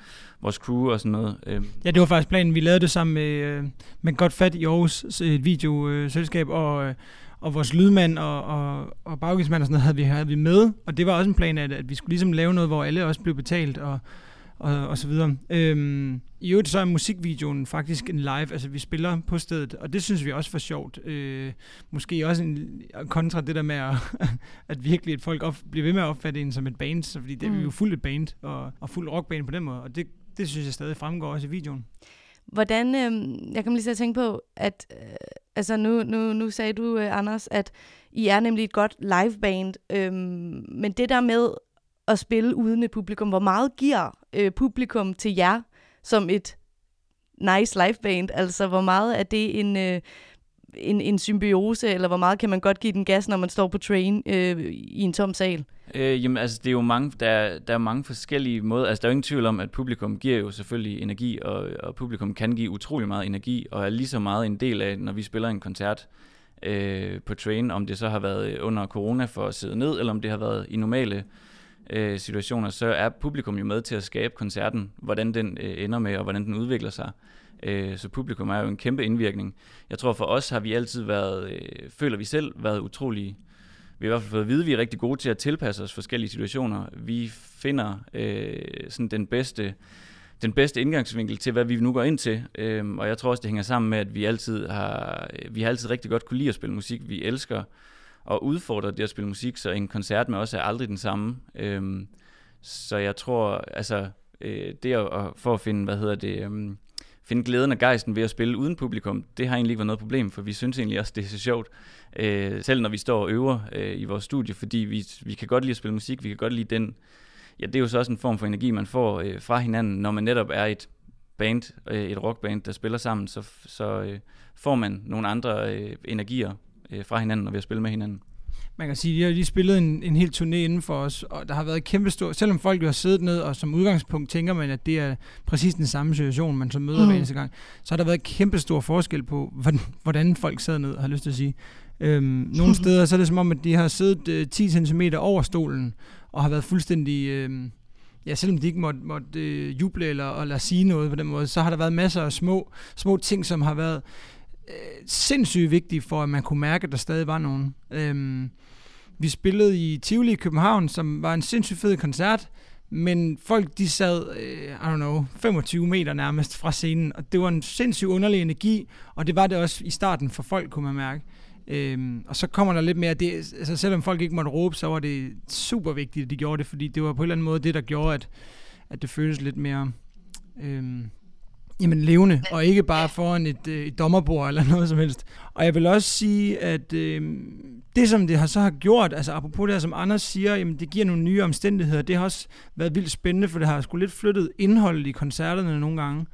vores crew og sådan noget. Øh. Ja, det var faktisk planen. Vi lavede det sammen med, øh, med Godt Fat i Aarhus, et videoselskab, og øh, og vores lydmand og, og, og baggidsmand og sådan noget havde vi, havde vi med, og det var også en plan, at, at vi skulle ligesom lave noget, hvor alle også blev betalt og, og, og så videre. Øhm, I øvrigt så er musikvideoen faktisk en live, altså vi spiller på stedet, og det synes vi også var sjovt. Øh, måske også en kontra det der med, at, at virkelig at folk op, bliver ved med at opfatte en som et band, så fordi det er mm. jo fuldt et band, og, og fuld rockband på den måde, og det, det synes jeg stadig fremgår også i videoen. Hvordan, øh, jeg kan lige så tænke på, at øh, altså nu, nu, nu sagde du, øh, Anders, at I er nemlig et godt liveband, øh, men det der med at spille uden et publikum? Hvor meget giver øh, publikum til jer som et nice liveband? Altså, hvor meget er det en, øh, en, en symbiose, eller hvor meget kan man godt give den gas, når man står på train øh, i en tom sal? Øh, jamen, altså, det er jo mange, der, der er mange forskellige måder. Altså, der er jo ingen tvivl om, at publikum giver jo selvfølgelig energi, og, og publikum kan give utrolig meget energi, og er lige så meget en del af, når vi spiller en koncert øh, på train, om det så har været under corona for at sidde ned, eller om det har været i normale øh, situationer, så er publikum jo med til at skabe koncerten, hvordan den øh, ender med, og hvordan den udvikler sig. Øh, så publikum er jo en kæmpe indvirkning. Jeg tror for os har vi altid været, øh, føler vi selv, været utrolig vi har i hvert fald fået at vide, at vi er rigtig gode til at tilpasse os forskellige situationer. Vi finder øh, sådan den bedste, den bedste indgangsvinkel til, hvad vi nu går ind til. Øhm, og jeg tror også, det hænger sammen med, at vi altid har, øh, vi har altid rigtig godt kunne lide at spille musik. Vi elsker at udfordre det at spille musik, så en koncert med os er aldrig den samme. Øhm, så jeg tror, altså, øh, det at, at, for at finde, hvad hedder det, øhm, finde glæden og gejsten ved at spille uden publikum, det har egentlig ikke været noget problem, for vi synes egentlig også, det er så sjovt, øh, selv når vi står og øver øh, i vores studie, fordi vi, vi kan godt lide at spille musik, vi kan godt lide den, ja, det er jo så også en form for energi, man får øh, fra hinanden, når man netop er et band, øh, et rockband, der spiller sammen, så, så øh, får man nogle andre øh, energier øh, fra hinanden, når vi har spillet med hinanden. Man kan sige, de har lige spillet en, en hel turné inden for os, og der har været kæmpe stor... Selvom folk jo har siddet ned, og som udgangspunkt tænker man, at det er præcis den samme situation, man så møder Mm. hver eneste gang, så har der været kæmpe stor forskel på, hvordan, hvordan folk sad ned, har lyst til at sige. Øhm, nogle steder så er det som om, at de har siddet øh, 10 cm over stolen, og har været fuldstændig... Øh, ja, selvom de ikke måtte, måtte øh, juble eller, eller sige noget på den måde, så har der været masser af små, små ting, som har været øh, sindssygt vigtige for, at man kunne mærke, at der stadig var nogen. Øhm, vi spillede i Tivoli i København, som var en sindssygt fed koncert, men folk de sad, øh, I don't know, 25 meter nærmest fra scenen, og det var en sindssygt underlig energi, og det var det også i starten for folk, kunne man mærke. Øhm, og så kommer der lidt mere, det, altså selvom folk ikke måtte råbe, så var det super vigtigt, at de gjorde det, fordi det var på en eller anden måde det, der gjorde, at, at det føltes lidt mere øhm, jamen, levende, og ikke bare foran et, øh, et dommerbord eller noget som helst. Og jeg vil også sige, at øh, det som det har så har gjort, altså apropos det her, som Anders siger, jamen det giver nogle nye omstændigheder, det har også været vildt spændende, for det har sgu lidt flyttet indholdet i koncerterne nogle gange.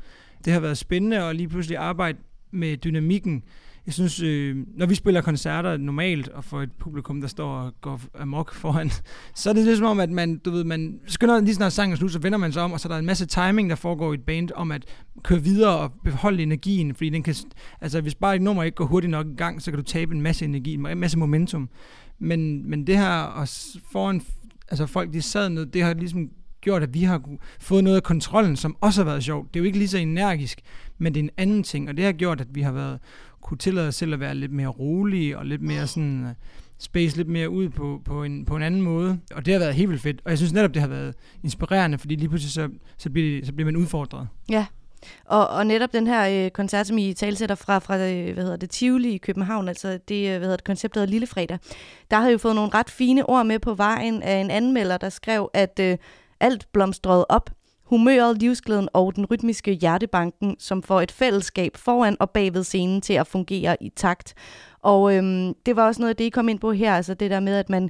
Det har været spændende at lige pludselig arbejde med dynamikken. Jeg synes, øh, når vi spiller koncerter normalt, og for et publikum, der står og går amok foran, så er det ligesom om, at man, du ved, man skynder lige snart sangen slut, så vender man sig om, og så er der en masse timing, der foregår i et band, om at køre videre og beholde energien, fordi den kan, altså hvis bare et nummer ikke går hurtigt nok i gang, så kan du tabe en masse energi, en masse momentum. Men, men det her, og foran, altså folk, de sad ned, det har ligesom gjort, at vi har fået noget af kontrollen, som også har været sjovt. Det er jo ikke lige så energisk, men det er en anden ting, og det har gjort, at vi har været kunne tillade os selv at være lidt mere rolige og lidt mere sådan space lidt mere ud på, på, en, på en anden måde. Og det har været helt vildt fedt. Og jeg synes netop, det har været inspirerende, fordi lige pludselig så, så, bliver, så bliver man udfordret. Ja, og, og netop den her øh, koncert, som I talsætter fra, fra øh, hvad hedder det, Tivoli i København, altså det, øh, hvad hedder det konceptet der hedder Lillefredag, der har I jo fået nogle ret fine ord med på vejen af en anmelder, der skrev, at øh, alt blomstrede op. Humøret, livsglæden og den rytmiske hjertebanken, som får et fællesskab foran og bagved scenen til at fungere i takt. Og øhm, det var også noget af det, I kom ind på her, altså det der med, at man,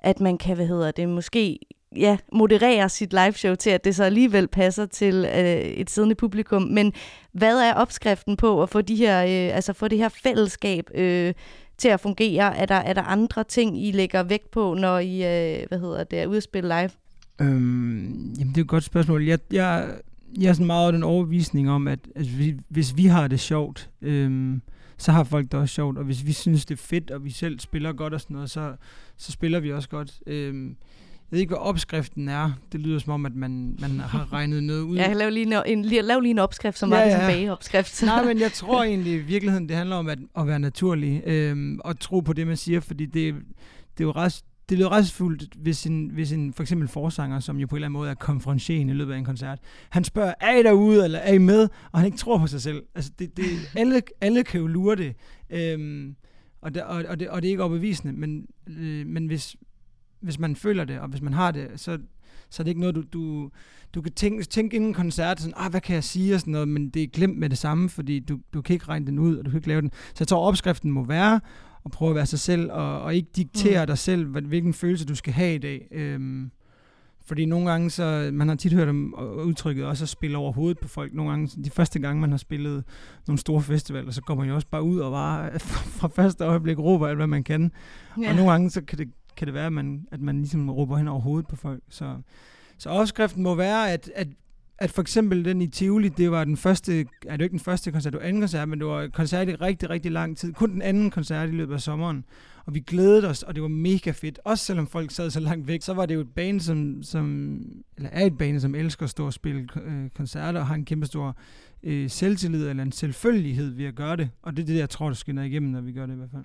at man kan, hvad hedder det, måske ja, moderere sit liveshow til, at det så alligevel passer til øh, et siddende publikum. Men hvad er opskriften på at få, de her, øh, altså få det her fællesskab øh, til at fungere? Er der, er der andre ting, I lægger vægt på, når I øh, hvad hedder det, er ude at spille live? Øhm, jamen, det er et godt spørgsmål. Jeg, jeg, jeg er sådan meget af den overvisning om, at, at vi, hvis vi har det sjovt, øhm, så har folk det også sjovt. Og hvis vi synes, det er fedt, og vi selv spiller godt og sådan noget, så, så spiller vi også godt. Øhm, jeg ved ikke, hvad opskriften er. Det lyder som om, at man, man har regnet noget ud. Ja, lav lige, en, en, lav lige en opskrift, som ja, var ja. bageopskrift. Nej, men jeg tror egentlig i virkeligheden, det handler om at, at være naturlig øhm, og tro på det, man siger, fordi det, det er jo ret det lyder retsfuldt, hvis en, hvis en for eksempel forsanger, som jo på en eller anden måde er konfronterende i løbet af en koncert, han spørger, er I derude, eller er I med? Og han ikke tror på sig selv. Altså, det, det, alle, alle kan jo lure det. Øhm, og, det og, og, det, og det er ikke overbevisende, men, øh, men hvis, hvis man føler det, og hvis man har det, så, så er det ikke noget, du, du, du kan tænke, tænke inden koncert, sådan, ah, hvad kan jeg sige, og sådan noget, men det er glemt med det samme, fordi du, du kan ikke regne den ud, og du kan ikke lave den. Så jeg tror, opskriften må være, at prøve at være sig selv, og, og ikke diktere mm. dig selv, hvilken følelse du skal have i dag. Øhm, Fordi nogle gange, så man har tit hørt om øh, udtrykket også at spille over hovedet på folk. Nogle gange, de første gange, man har spillet nogle store festivaler, så går man jo også bare ud og bare fra første øjeblik råber alt, hvad man kan. Ja. Og nogle gange, så kan det, kan det være, at man, at man ligesom råber hen over hovedet på folk. Så, så opskriften må være, at, at at for eksempel den i Tivoli, det var den første, er det jo ikke den første koncert, det var anden koncert, men det var en koncert i rigtig, rigtig lang tid. Kun den anden koncert i løbet af sommeren. Og vi glædede os, og det var mega fedt. Også selvom folk sad så langt væk, så var det jo et band, som, som eller er et band, som elsker at stå og spille øh, koncerter, og har en kæmpe stor øh, selvtillid, eller en selvfølgelighed ved at gøre det. Og det er det, jeg tror, der skinner igennem, når vi gør det i hvert fald.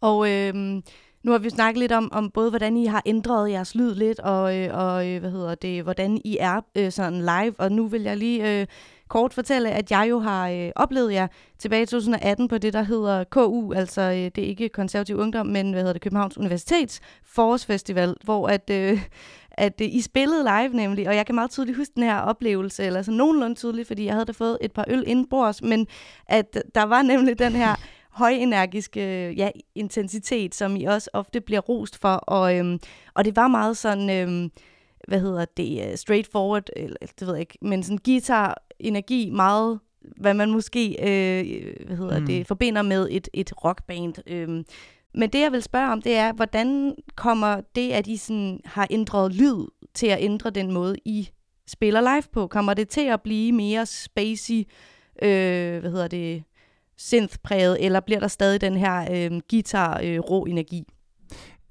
Og øh, nu har vi snakket lidt om, om både, hvordan I har ændret jeres lyd lidt, og, øh, og øh, hvad hedder det, hvordan I er øh, sådan live. Og nu vil jeg lige øh, kort fortælle, at jeg jo har øh, oplevet jer tilbage i 2018 på det, der hedder KU, altså øh, det er ikke konservativ ungdom, men hvad hedder det, Københavns Universitets Forårsfestival, hvor at... Øh, at øh, I spillede live nemlig, og jeg kan meget tydeligt huske den her oplevelse, eller så nogenlunde tydeligt, fordi jeg havde da fået et par øl indenbords, men at der var nemlig den her højenergiske ja, intensitet, som I også ofte bliver rost for, og, øhm, og det var meget sådan, øhm, hvad hedder det, øh, straightforward, eller det ved jeg ikke, men sådan guitar, energi, meget hvad man måske øh, hvad hedder mm. det, forbinder med et, et rockband. Øhm. Men det, jeg vil spørge om, det er, hvordan kommer det, at I sådan har ændret lyd, til at ændre den måde, I spiller live på? Kommer det til at blive mere spacey, øh, hvad hedder det, synth-præget, eller bliver der stadig den her øh, guitar-rå øh, energi?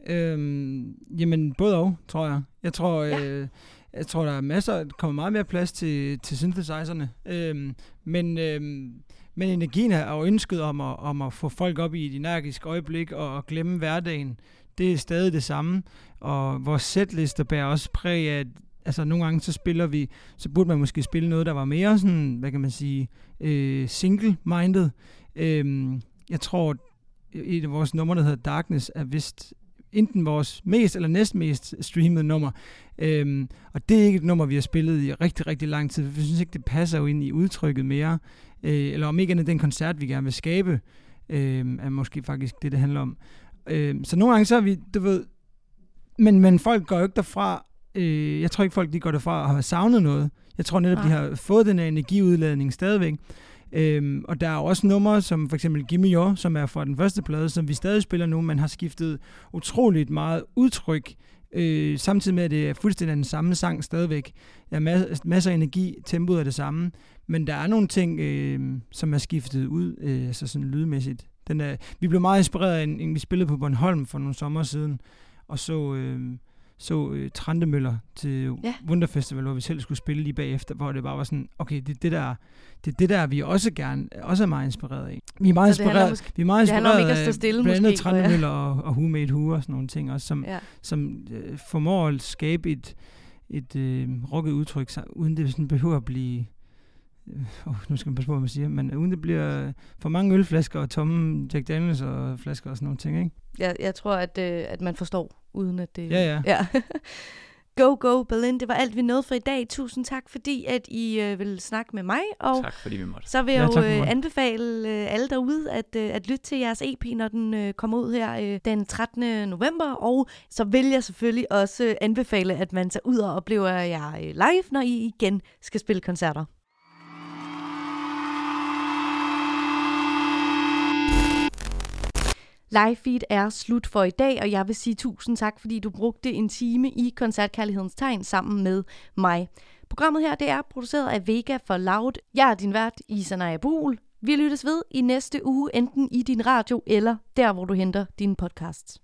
Øhm, jamen, både og, tror jeg. Jeg tror, ja. øh, jeg tror, der er masser, der kommer meget mere plads til, til synthesizerne. Øhm, men, øhm, men energien er jo ønsket om at, om at få folk op i et energisk øjeblik og, og glemme hverdagen. Det er stadig det samme. Og vores setlister bærer også præg af, altså nogle gange så spiller vi, så burde man måske spille noget, der var mere sådan, hvad kan man sige, øh, single-minded. Øhm, jeg tror, et af vores numre, der hedder Darkness, er vist enten vores mest eller næstmest streamede nummer. Øhm, og det er ikke et nummer, vi har spillet i rigtig, rigtig lang tid. Vi synes ikke, det passer jo ind i udtrykket mere. Øh, eller om ikke andet den koncert, vi gerne vil skabe, øh, er måske faktisk det, det handler om. Øh, så nogle gange så er vi, du ved, men, men folk går jo ikke derfra, øh, jeg tror ikke folk de går derfra og har savnet noget. Jeg tror netop, Nej. de har fået den her energiudladning stadigvæk. Øhm, og der er også numre, som for eksempel Gimme Your, som er fra den første plade, som vi stadig spiller nu, men har skiftet utroligt meget udtryk, øh, samtidig med, at det er fuldstændig den samme sang stadigvæk. Der er mas- masser af energi, tempoet er det samme, men der er nogle ting, øh, som er skiftet ud, øh, så sådan lydmæssigt. Den er, vi blev meget inspireret af en, en, vi spillede på Bornholm for nogle sommer siden, og så... Øh, så øh, Trandemøller til ja. Wunderfestival, hvor vi selv skulle spille lige bagefter, hvor det bare var sådan, okay, det er det der, det er det der, vi også gerne, også er meget inspireret af. Vi er meget inspireret, måske, vi er meget inspireret af stille, blandt andet Trandemøller og, og Who Made Who og sådan nogle ting, også, som, ja. som øh, formår at skabe et, et øh, rocket udtryk, uden det sådan behøver at blive oh, nu skal man passe på, hvad man siger, men uden det bliver for mange ølflasker og tomme Jack Daniels og flasker og sådan nogle ting, ikke? Jeg, jeg tror, at, øh, at man forstår, uden at det... Ja, ja. ja. Go, go, Berlin. Det var alt, vi nåede for i dag. Tusind tak, fordi at I øh, vil snakke med mig. Og tak, fordi vi måtte. Så vil jeg ja, jo øh, anbefale øh, alle derude at, øh, at lytte til jeres EP, når den øh, kommer ud her øh, den 13. november. Og så vil jeg selvfølgelig også øh, anbefale, at man tager ud og oplever jer øh, live, når I igen skal spille koncerter. Live feed er slut for i dag, og jeg vil sige tusind tak, fordi du brugte en time i Koncertkærlighedens Tegn sammen med mig. Programmet her det er produceret af Vega for Loud. Jeg er din vært, Isanaya Buhl. Vi lyttes ved i næste uge, enten i din radio eller der, hvor du henter dine podcasts.